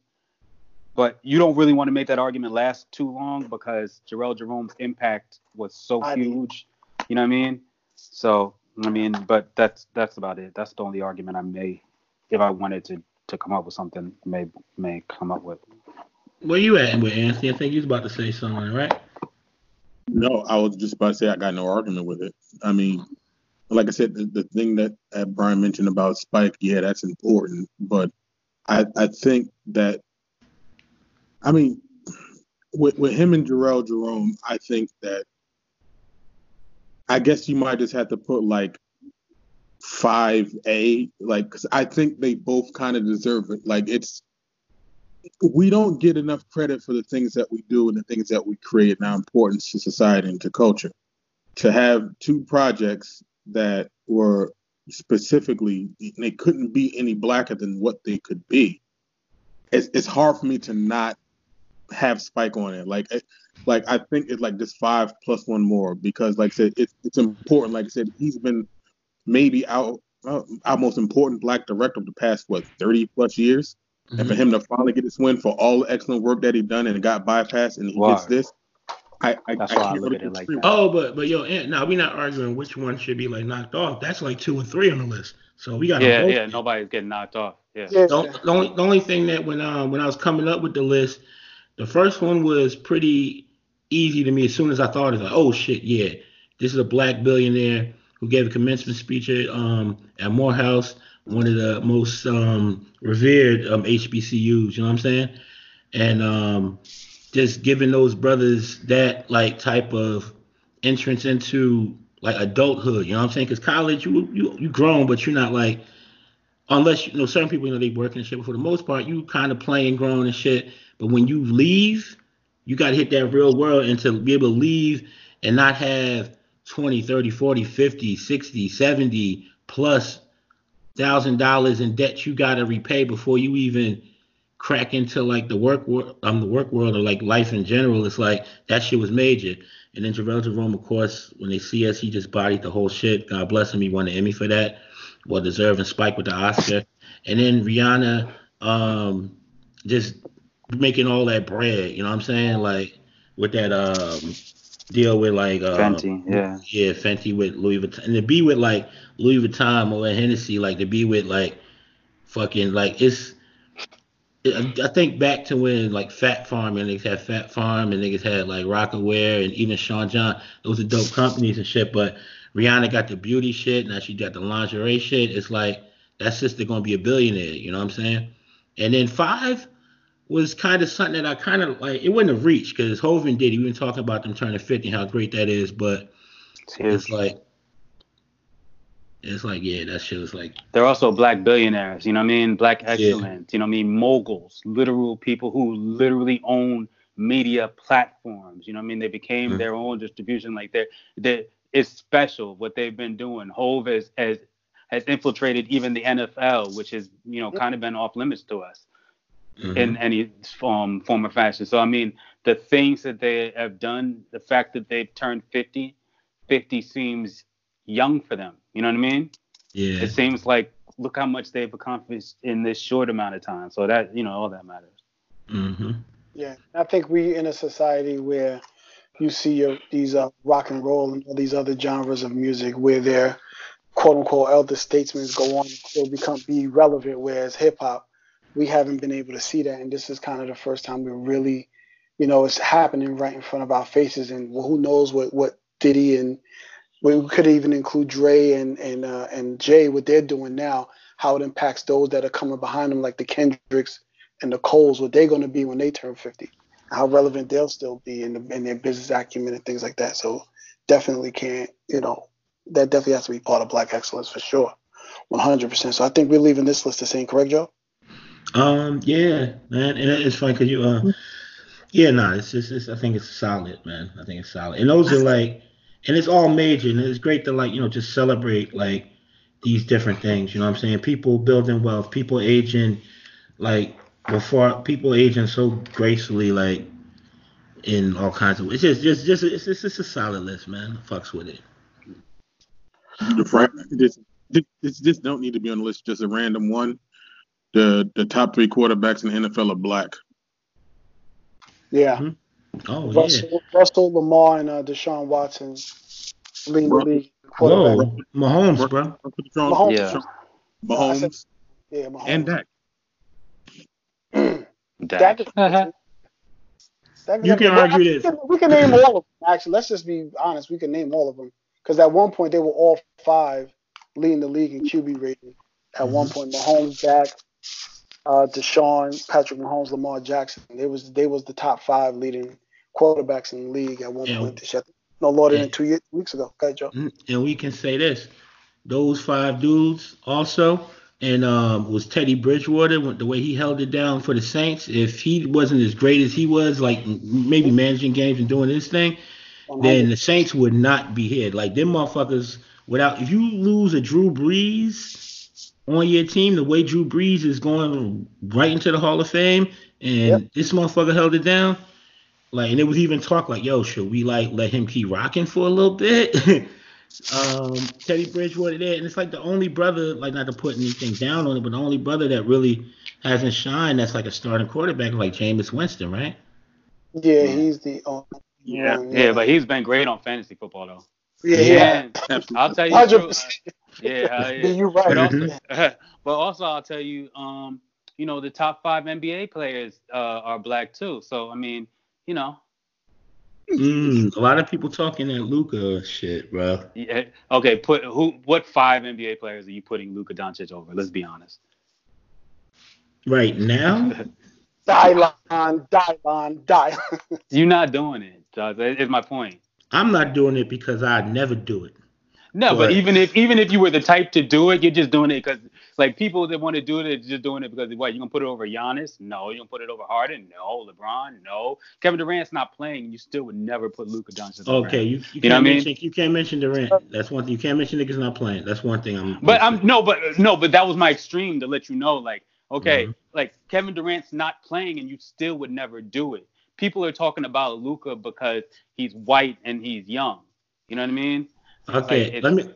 but you don't really want to make that argument last too long because Jharrel Jerome's impact was so I huge. Mean, you know what I mean? So I mean, but that's that's about it. That's the only argument I may, if I wanted to to come up with something, may may come up with. Where you at with Anthony? I think he's about to say something, right? No, I was just about to say I got no argument with it. I mean, like I said, the, the thing that uh, Brian mentioned about Spike, yeah, that's important. But I, I think that, I mean, with, with him and Jharrel Jerome, I think that, I guess you might just have to put like 5A, like, because I think they both kind of deserve it. Like, it's, we don't get enough credit for the things that we do and the things that we create and our importance to society and to culture. To have two projects that were specifically they couldn't be any blacker than what they could be. It's, it's hard for me to not have Spike on it. Like, like I think it's like just five plus one more because, like I said, it's it's important. Like I said, he's been maybe our our most important black director of the past what thirty plus years. Mm-hmm. And for him to finally get this win for all the excellent work that he done and got bypassed and he wow. gets this, I, I, That's I why I look at it like that. Oh, but but yo, now we're not arguing which one should be like knocked off. That's like two and three on the list. So we got yeah yeah nobody's getting knocked off. Yeah. The, the, only the only thing that when um when I was coming up with the list, the first one was pretty easy to me. As soon as I thought it, like oh shit yeah, this is a black billionaire who gave a commencement speech at um at Morehouse one of the most um, revered um, HBCUs. You know what I'm saying? And um, just giving those brothers that like type of entrance into like adulthood. You know what I'm saying? Because college, you you you grown, but you're not like unless you know certain people, you know, they work and shit. But for the most part, you kind of playing grown and shit. But when you leave, you got to hit that real world and to be able to leave and not have 20, 30, 40, 50, 60, 70 plus thousand dollars in debt you got to repay before you even crack into like the work world, um, the work world or like life in general. It's like that shit was major. And then Jharrel Jerome, of course, when they see us, he just bodied the whole shit. God bless him. He won the Emmy for that. Well deserved and Spike with the Oscar. And then Rihanna, um, just making all that bread. You know what I'm saying? Like with that um deal with like uh, Fenty, yeah, yeah, Fenty with Louis Vuitton, and to be with like Louis Vuitton or Hennessy, like to be with like fucking like it's. I think back to when like Fat Farm and niggas had Fat Farm and niggas had like Rocawear and even Sean John. Those are dope companies and shit. But Rihanna got the beauty shit. Now she got the lingerie shit. It's like that sister gonna be a billionaire. You know what I'm saying? And then five, was kind of something that I kind of like. It wouldn't have reached because Hov and Diddy. We've been talking about them turning 50, how great that is, but it's like, it's like, yeah, that shit was like. They're also black billionaires, you know what I mean? Black excellence, yeah. you know what I mean? Moguls, literal people who literally own media platforms, you know what I mean? They became mm-hmm. their own distribution. Like they're, they it's special what they've been doing. Hove as, as has infiltrated even the NFL, which has you know kind of been off limits to us mm-hmm. in any form form or fashion. So I mean, the things that they have done, the fact that they've turned 50, 50 seems young for them. You know what I mean? Yeah. It seems like look how much they've accomplished in this short amount of time. So that you know all that matters. Mm-hmm. Yeah, I think we in a society where you see your, these uh, rock and roll and all these other genres of music where their quote unquote elder statesmen go on to become be relevant, whereas hip hop, we haven't been able to see that, and this is kind of the first time we're really, you know, it's happening right in front of our faces, and who knows what what Diddy and we could even include Dre and and uh, and Jay what they're doing now, how it impacts those that are coming behind them, like the Kendricks and the Coles, what they're going to be when they turn 50 how relevant they'll still be in, the, in their business acumen and things like that. So definitely can't, you know, that definitely has to be part of Black excellence for sure, 100%. So I think we're leaving this list the same, correct, Joe? Um, yeah, man, and it's funny because you, uh, yeah, no, nah, it's just, it's, I think it's solid, man. I think it's solid, and those are like, and it's all major, and it's great to like, you know, just celebrate like these different things. You know what I'm saying? People building wealth, people aging, like before people aging so gracefully, like in all kinds of. It's just, just, just, it's just, a solid list, man. Fucks with it. This, this, this don't need to be on the list. Just a random one. The the top three quarterbacks in the NFL are black. Yeah. Mm-hmm. Oh Russell, yeah. Russell, Lamar, and uh, Deshaun Watson leading the league. Whoa, Mahomes, bro. Mahomes. Yeah. Mahomes. Yeah, Mahomes. And Dak. Dak. Dak you can argue this. We can, name all of them. Actually, let's just be honest. We can name all of them because at one point they were all five leading the league in QB rating. At mm-hmm. one point, Mahomes, Dak, uh, Deshaun, Patrick Mahomes, Lamar Jackson. They was they was the top five leading quarterbacks in the league at one point. This year. No more than two years, weeks ago. Okay, Joe. Mm, and we can say this: those five dudes also and um, was Teddy Bridgewater the way he held it down for the Saints. If he wasn't as great as he was, like maybe managing games and doing his thing, then the Saints would not be here. Like them motherfuckers, without if you lose a Drew Brees on your team, the way Drew Brees is going right into the Hall of Fame, and yep. this motherfucker held it down. Like, and it was even talk like, yo, should we like let him keep rocking for a little bit? um, Teddy Bridgewater there, and it's like the only brother, like not to put anything down on it, but the only brother that really hasn't shined that's like a starting quarterback, like Jameis Winston, right? Yeah, he's the only yeah. Yeah, yeah, but he's been great on fantasy football though. Yeah, yeah. yeah. I'll tell you. True, uh, yeah, yeah. you're right. But also, but also, I'll tell you, um, you know, the top five NBA players uh, are black too. So I mean, you know, Mm, a lot of people talking that Luka shit, bro. Yeah. Okay. Put who? What five NBA players are you putting Luka Doncic over? Let's be honest. Right now. Dylon, Dylon, Dylon. You're not doing it. Is my point. I'm not doing it because I never do it. No, but, but even if even if you were the type to do it, you're just doing it because like people that want to do it are just doing it because what you gonna put it over Giannis? No, you gonna put it over Harden? No, LeBron? No, Kevin Durant's not playing. You still would never put Luka Doncic. Okay, you, you, you can't know what I mean? You can't mention Durant. That's one thing. You can't mention niggas not playing. That's one thing. I'm. But I'm no, but no, but that was my extreme to let you know, like, okay, mm-hmm. like Kevin Durant's not playing, and you still would never do it. People are talking about Luka because he's white and he's young. You know what I mean? Okay, let me.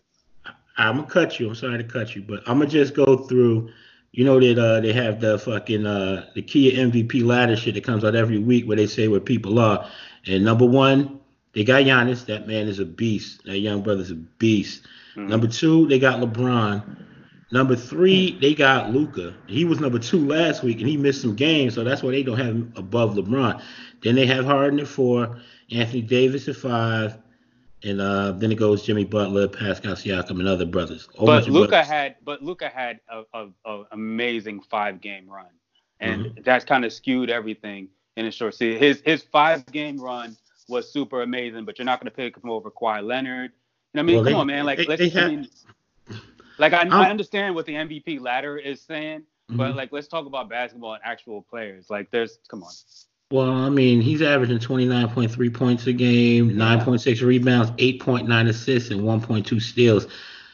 I'm gonna cut you. I'm sorry to cut you, but I'm gonna just go through. You know that uh, they have the fucking uh, the Kia MVP ladder shit that comes out every week where they say where people are. And number one, they got Giannis. That man is a beast. That young brother's a beast. Mm-hmm. Number two, they got LeBron. Number three, they got Luka. He was number two last week, and he missed some games, so that's why they don't have him above LeBron. Then they have Harden at four, Anthony Davis at five, and uh, then it goes Jimmy Butler, Pascal Siakam, and other brothers. But Luka had, but Luka had a, a, a amazing five game run, and mm-hmm. that's kind of skewed everything in a short season. His his five game run was super amazing, but you're not going to pick him over Kawhi Leonard. You know, I mean, well, come they, on, man. Like, they, let's. They have, I mean, like I, I, understand what the MVP ladder is saying, mm-hmm. but like let's talk about basketball and actual players. Like, there's come on. Well, I mean, he's averaging 29.3 points a game, 9.6 rebounds, 8.9 assists, and 1.2 steals.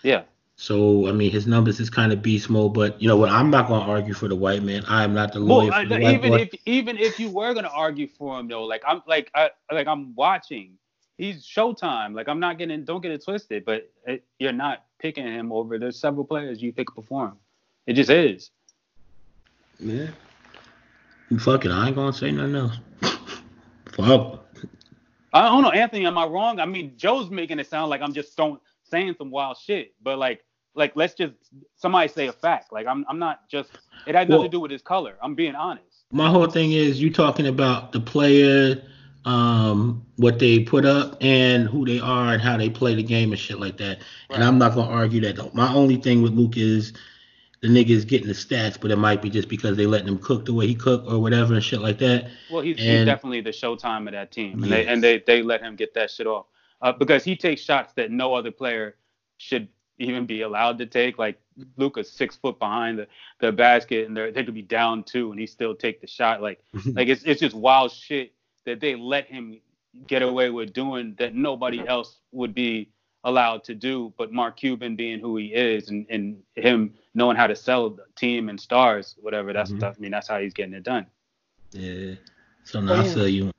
Yeah. So I mean, his numbers is kind of beast mode. But you know what? I'm not gonna argue for the white man. I am not the lawyer. Well, the even if even if you were gonna argue for him though, like I'm like I like I'm watching. He's Showtime. Like I'm not getting. Don't get it twisted. But it, you're not picking him over. There's several players you pick before him. It just is. Yeah. Fuck it. I ain't gonna say nothing else. Fuck. I don't know, Anthony. Am I wrong? I mean, Joe's making it sound like I'm just saying some wild shit, but like, like let's just somebody say a fact. Like I'm, I'm not just. It had nothing well, to do with his color. I'm being honest. My whole thing is you talking about the player, um, what they put up, and who they are, and how they play the game and shit like that. Right. And I'm not gonna argue that. Though. My only thing with Luke is the nigga's getting the stats, but it might be just because they letting him cook the way he cook or whatever and shit like that. Well, he's, and, he's definitely the showtime of that team, and yes. they and they they let him get that shit off uh, because he takes shots that no other player should even be allowed to take. Like Luka's six foot behind the, the basket, and they they could be down two, and he still take the shot. Like like it's it's just wild shit that they let him get away with doing that nobody else would be allowed to do. But Mark Cuban being who he is and, and him knowing how to sell the team and stars, whatever, that's mm-hmm. I mean, that's how he's getting it done. Yeah. So now I feel you.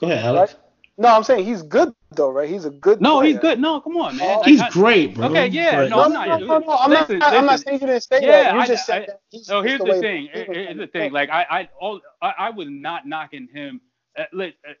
Go ahead, Alex. Right? No, I'm saying he's good though, right? He's a good. No, player. he's good. No, come on, man. He's I, great, bro. Okay, yeah. no, I'm not. No, no, no, I'm listen, not. Listen. I'm not saying you didn't say yeah, that. You I, just said I, that. no, here's the, the thing. Here's the thing. Like I, I, all, I, I was not knocking him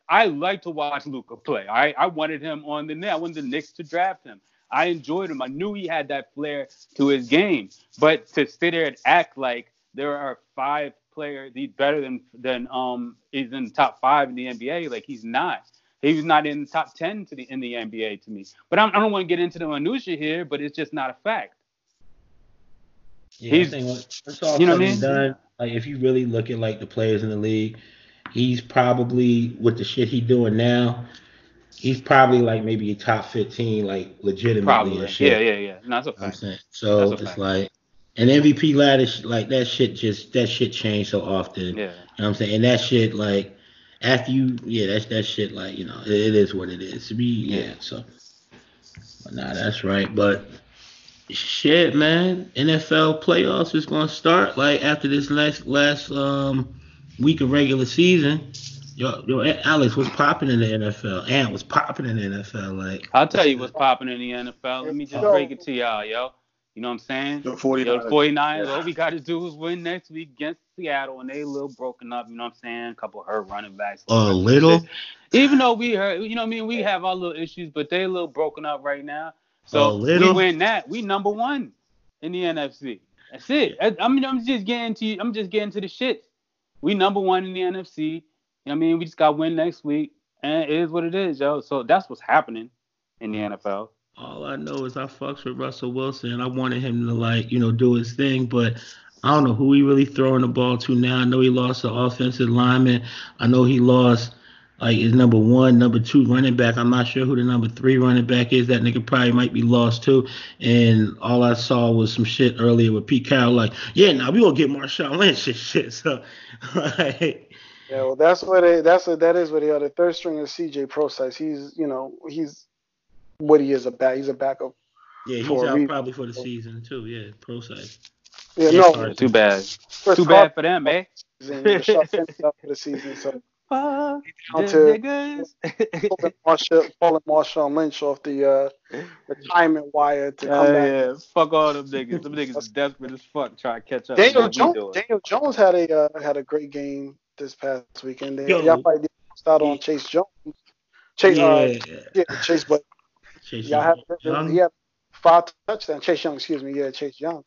I like to watch Luka play. I, I wanted him on the net. I wanted the Knicks to draft him. I enjoyed him. I knew he had that flair to his game. But to sit there and act like there are five players, he's better than than um he's in the top five in the NBA. Like he's not. He's not in the top ten to the in the NBA to me. But I'm, I do not want to get into the minutia here. But it's just not a fact. Yeah, he's, you know what I mean? Done, like if you really look at like the players in the league, he's probably with the shit he doing now. He's probably like maybe a top fifteen, like legitimately. Probably. Yeah, yeah, yeah. No, that's a fact. So it's fact. like an MVP ladder, like that shit just that shit changed so often. Yeah. You know what I'm saying? And that shit like after you, yeah, that's that shit like you know it, it is what it is. To be yeah. yeah so, but nah, that's right. But shit, man, NFL playoffs is gonna start like after this last last um week of regular season, yo, yo, Alex was popping in the NFL. Ant was popping in the NFL. Like I'll tell you what's popping in the NFL. Let me just break it to y'all, yo. You know what I'm saying? The 49ers. Yo, the 49ers. All we got to do is win next week against Seattle, and they a little broken up. You know what I'm saying? A couple hurt running backs. A little. Even though we heard, you know what I mean? We have our little issues, but they a little broken up right now. So we win that. We number one in the NFC. That's it. I, I mean, I'm just getting to. You. I'm just getting to the shit we number one in the NFC. You know what I mean? We just got win next week, and it is what it is, yo. So that's what's happening in the NFL. All I know is I fucks with Russell Wilson. And I wanted him to like, you know, do his thing, but I don't know who he really throwing the ball to now. I know he lost the offensive lineman. I know he lost like is number one, number two running back. I'm not sure who the number three running back is. That nigga probably might be lost too. And all I saw was some shit earlier with Pete Carroll, like, yeah, now we gonna get Marshawn Lynch and shit. So, like, yeah, well, that's what they. That's what that is. What they are. The third string is C.J. Prosise. He's, you know, he's what he is a back. He's a backup. Yeah, he's out probably for the season too. Yeah, Prosise. Yeah, yeah no, too bad. Too bad for them, eh? for the season, so Fuck niggas. Marshawn, pulling Marshawn Lynch off the uh, retirement wire to come uh, back. Yeah, fuck all them niggas. Them niggas is desperate as fuck trying to catch up. Daniel Jones, Daniel Jones had a uh, had a great game this past weekend. They, y'all probably did start on Chase Jones. Chase, uh, yeah, uh, yeah Chase, but Chase y'all have, Young. he had five touchdowns. Chase Young, excuse me, yeah, Chase Young.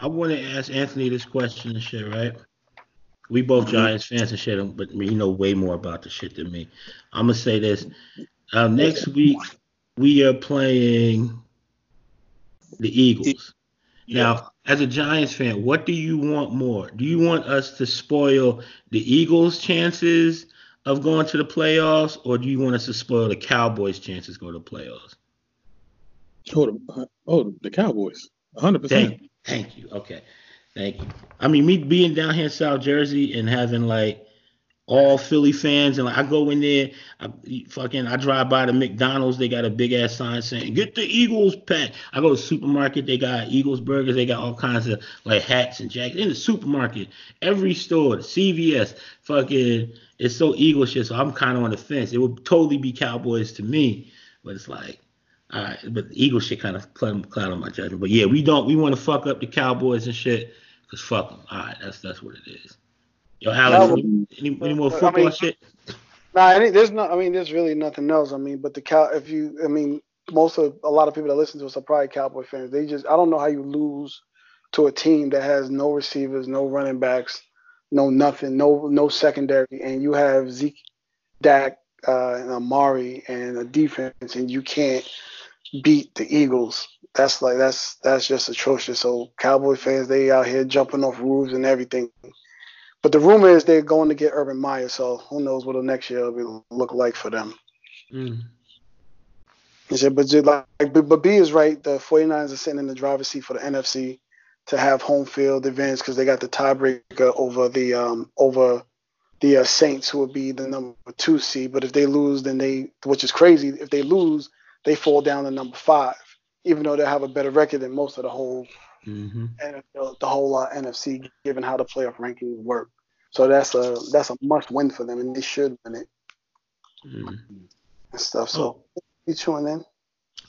I want to ask Anthony this question and shit, right? We both Giants fans and shit, but you know way more about the shit than me. I'm gonna say this. Uh, next week we are playing the Eagles. Now, as a Giants fan, what do you want more? Do you want us to spoil the Eagles' chances of going to the playoffs, or do you want us to spoil the Cowboys' chances go to the playoffs? Oh, the, oh, the Cowboys, 100. percent Thank you. Okay. Thank you. I mean, me being down here in South Jersey and having like all Philly fans, and like I go in there, I fucking I drive by the McDonald's, they got a big ass sign saying "Get the Eagles pack." I go to the supermarket, they got Eagles burgers, they got all kinds of like hats and jackets in the supermarket. Every store, CVS, fucking, it's so Eagle shit. So I'm kind of on the fence. It would totally be Cowboys to me, but it's like. All right, but the Eagles shit kind of cloud on my judgment. But yeah, we don't. We want to fuck up the Cowboys and shit, cause fuck them. All right, that's that's what it is. Yo, Alex, no, any, any, more football I mean, shit? Nah, there's not. I mean, there's really nothing else. I mean, but the cow. If you, I mean, most of a lot of people that listen to us are probably Cowboy fans. They just, I don't know how you lose to a team that has no receivers, no running backs, no nothing, no no secondary, and you have Zeke, Dak, uh, and Amari, and a defense, and you can't beat the Eagles. That's like that's that's just atrocious. So Cowboy fans, they out here jumping off roofs and everything but the rumor is they're going to get Urban Meyer, so who knows what the next year will look like for them. Mm. But, like, but B is right. The 49ers are sitting in the driver's seat for the NFC to have home field advantage because they got the tiebreaker over the um, over the uh, Saints, who would be the number two seed. But if they lose, then they, which is crazy, if they lose, they fall down to number five, even though they have a better record than most of the whole mm-hmm. NFL, the whole uh, NFC, given how the playoff rankings work. So that's a that's a must win for them, and they should win it. Mm. And stuff. So oh. you tune in.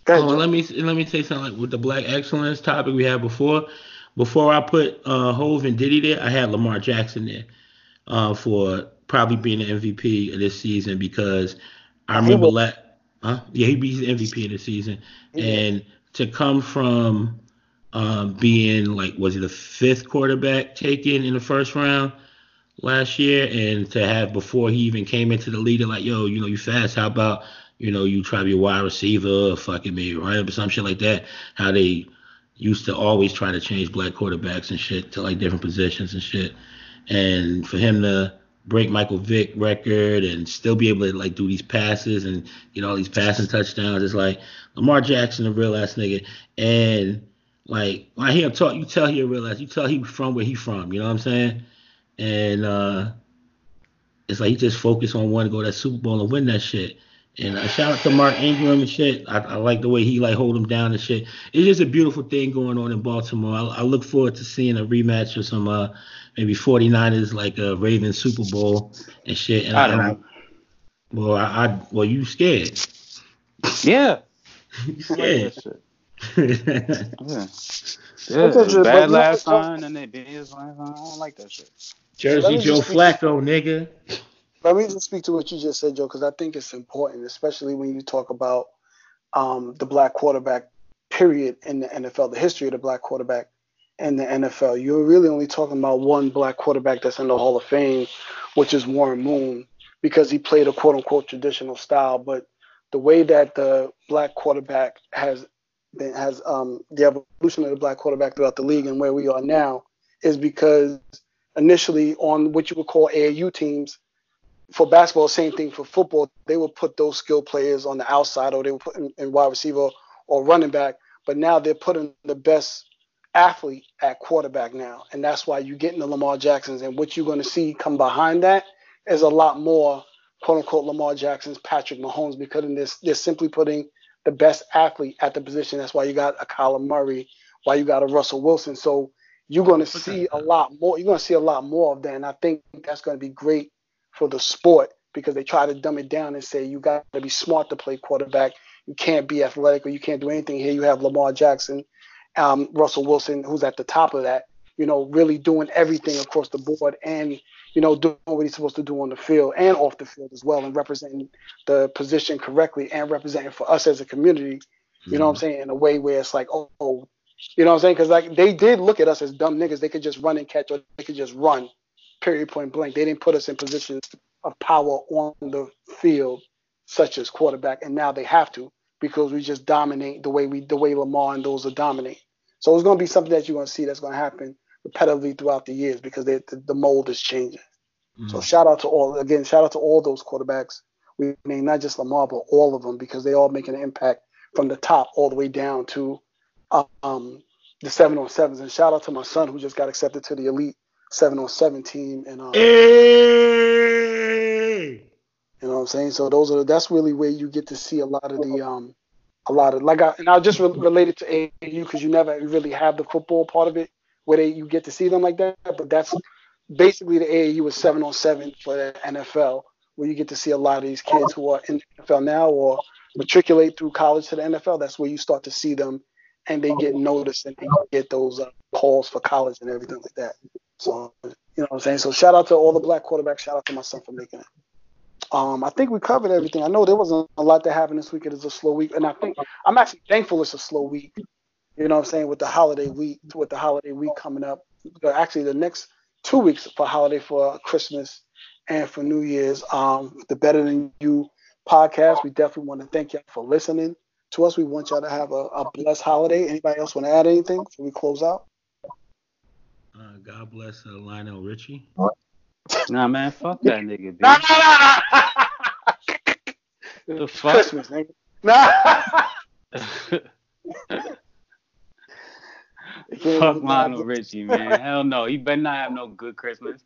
Ahead, oh, let me let me say something like with the black excellence topic we had before. Before I put uh, Hove and Diddy there, I had Lamar Jackson there uh, for probably being the MVP of this season because I remember that. Huh? Yeah, he beat the MVP of the season, and to come from um, being like was he the fifth quarterback taken in the first round last year, and to have before he even came into the league, like, yo, you know, you fast. How about you know you try to be a wide receiver, fucking me, right, or some shit like that. How they used to always try to change black quarterbacks and shit to like different positions and shit. And for him to break Michael Vick record and still be able to like do these passes and get all these passing touchdowns, it's like Lamar Jackson, a real ass nigga. And like when I hear him talk, you tell he a real ass. You tell he from where he from. You know what I'm saying? and uh, it's like he just focused on wanting to go to that Super Bowl and win that shit. And uh, shout out to Mark Ingram and shit. I, I, like the way he like hold him down and shit. It's just a beautiful thing going on in Baltimore. I, I look forward to seeing a rematch of some uh maybe 49ers like a Ravens Super Bowl and shit. And I don't know. Well, I, I well you scared. Yeah. you scared. yeah. Yeah, bad last time and they big last time. I don't like that shit. Jersey Joe Flacco, nigga. Let me just speak to what you just said, Joe, because I think it's important, especially when you talk about um, the black quarterback period in the NFL, the history of the black quarterback in the NFL. You're really only talking about one black quarterback that's in the Hall of Fame, which is Warren Moon, because he played a quote unquote traditional style. But the way that the black quarterback has been, has um, the evolution of the black quarterback throughout the league and where we are now is because initially on what you would call AAU teams. For basketball, same thing for football. They would put those skill players on the outside, or they would put in, in wide receiver or running back. But now they're putting the best athlete at quarterback now, and that's why you're getting the Lamar Jacksons. And what you're going to see come behind that is a lot more quote unquote Lamar Jackson's, Patrick Mahomes, because in this they're simply putting the best athlete at the position. That's why you got a Kyler Murray, why you got a Russell Wilson. So you're going to see a lot more. You're going to see a lot more of that, and I think that's going to be great for the sport because they try to dumb it down and say you got to be smart to play quarterback. You can't be athletic or you can't do anything. Here you have Lamar Jackson, um, Russell Wilson, who's at the top of that. You know, really doing everything across the board and you know doing what he's supposed to do on the field and off the field as well, and representing the position correctly and representing for us as a community. You mm-hmm. know what I'm mm-hmm. saying in a way where it's like, oh, you know what I'm saying? Because like they did look at us as dumb niggas. They could just run and catch, or they could just run. Period. Point blank. They didn't put us in positions of power on the field, such as quarterback, and now they have to because we just dominate the way we, the way Lamar and those are dominate. So it's going to be something that you're going to see that's going to happen repetitively throughout the years because they, the, the mold is changing. Mm. So shout out to all again, shout out to all those quarterbacks. We mean not just Lamar, but all of them because they all making an impact from the top all the way down to um, the seven on sevens. And shout out to my son who just got accepted to the elite seven on seven team, and um, hey! you know what I'm saying. So those are that's really where you get to see a lot of the um, a lot of like I and I just re- related to AAU because you never really have the football part of it where they you get to see them like that, but that's basically the AAU is seven on seven for the NFL where you get to see a lot of these kids who are in the NFL now or matriculate through college to the NFL. That's where you start to see them and they get noticed and they get those uh, calls for college and everything like that. So, you know what I'm saying? So, shout out to all the black quarterbacks. Shout out to my son for making it. Um, I think we covered everything. I know there wasn't a lot that happened this week. It is a slow week, and I think I'm actually thankful it's a slow week. You know what I'm saying? With the holiday week, with the holiday week coming up, actually the next two weeks for holiday for Christmas and for New Year's. Um, the Better Than You podcast. We definitely want to thank y'all for listening to us. We want y'all to have a, a blessed holiday. Anybody else want to add anything before we close out? Uh, God bless uh, Lionel Richie. Nah, man, fuck that nigga, dude. Nah, nah, nah. The fuck? Christmas, nigga. Nah. Fuck Lionel Richie, man. Hell no. He better not have no good Christmas.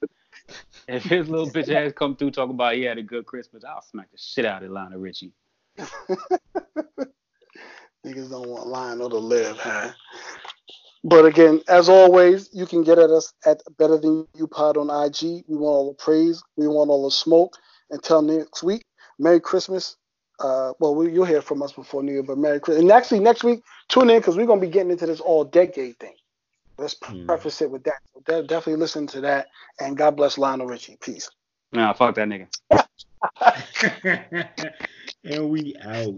If his little bitch ass come through talking about he had a good Christmas, I'll smack the shit out of Lionel Richie. Niggas don't want Lionel to live, huh? But again, as always, you can get at us at Better Than You Pod on IG. We want all the praise. We want all the smoke. Until next week, Merry Christmas. Uh, well, we, you'll hear from us before New Year, but Merry Christmas. And actually, next week, tune in because we're going to be getting into this all decade thing. Let's Hmm. preface it with that. So de- definitely listen to that. And God bless Lionel Richie. Peace. Nah, fuck that nigga. and we out.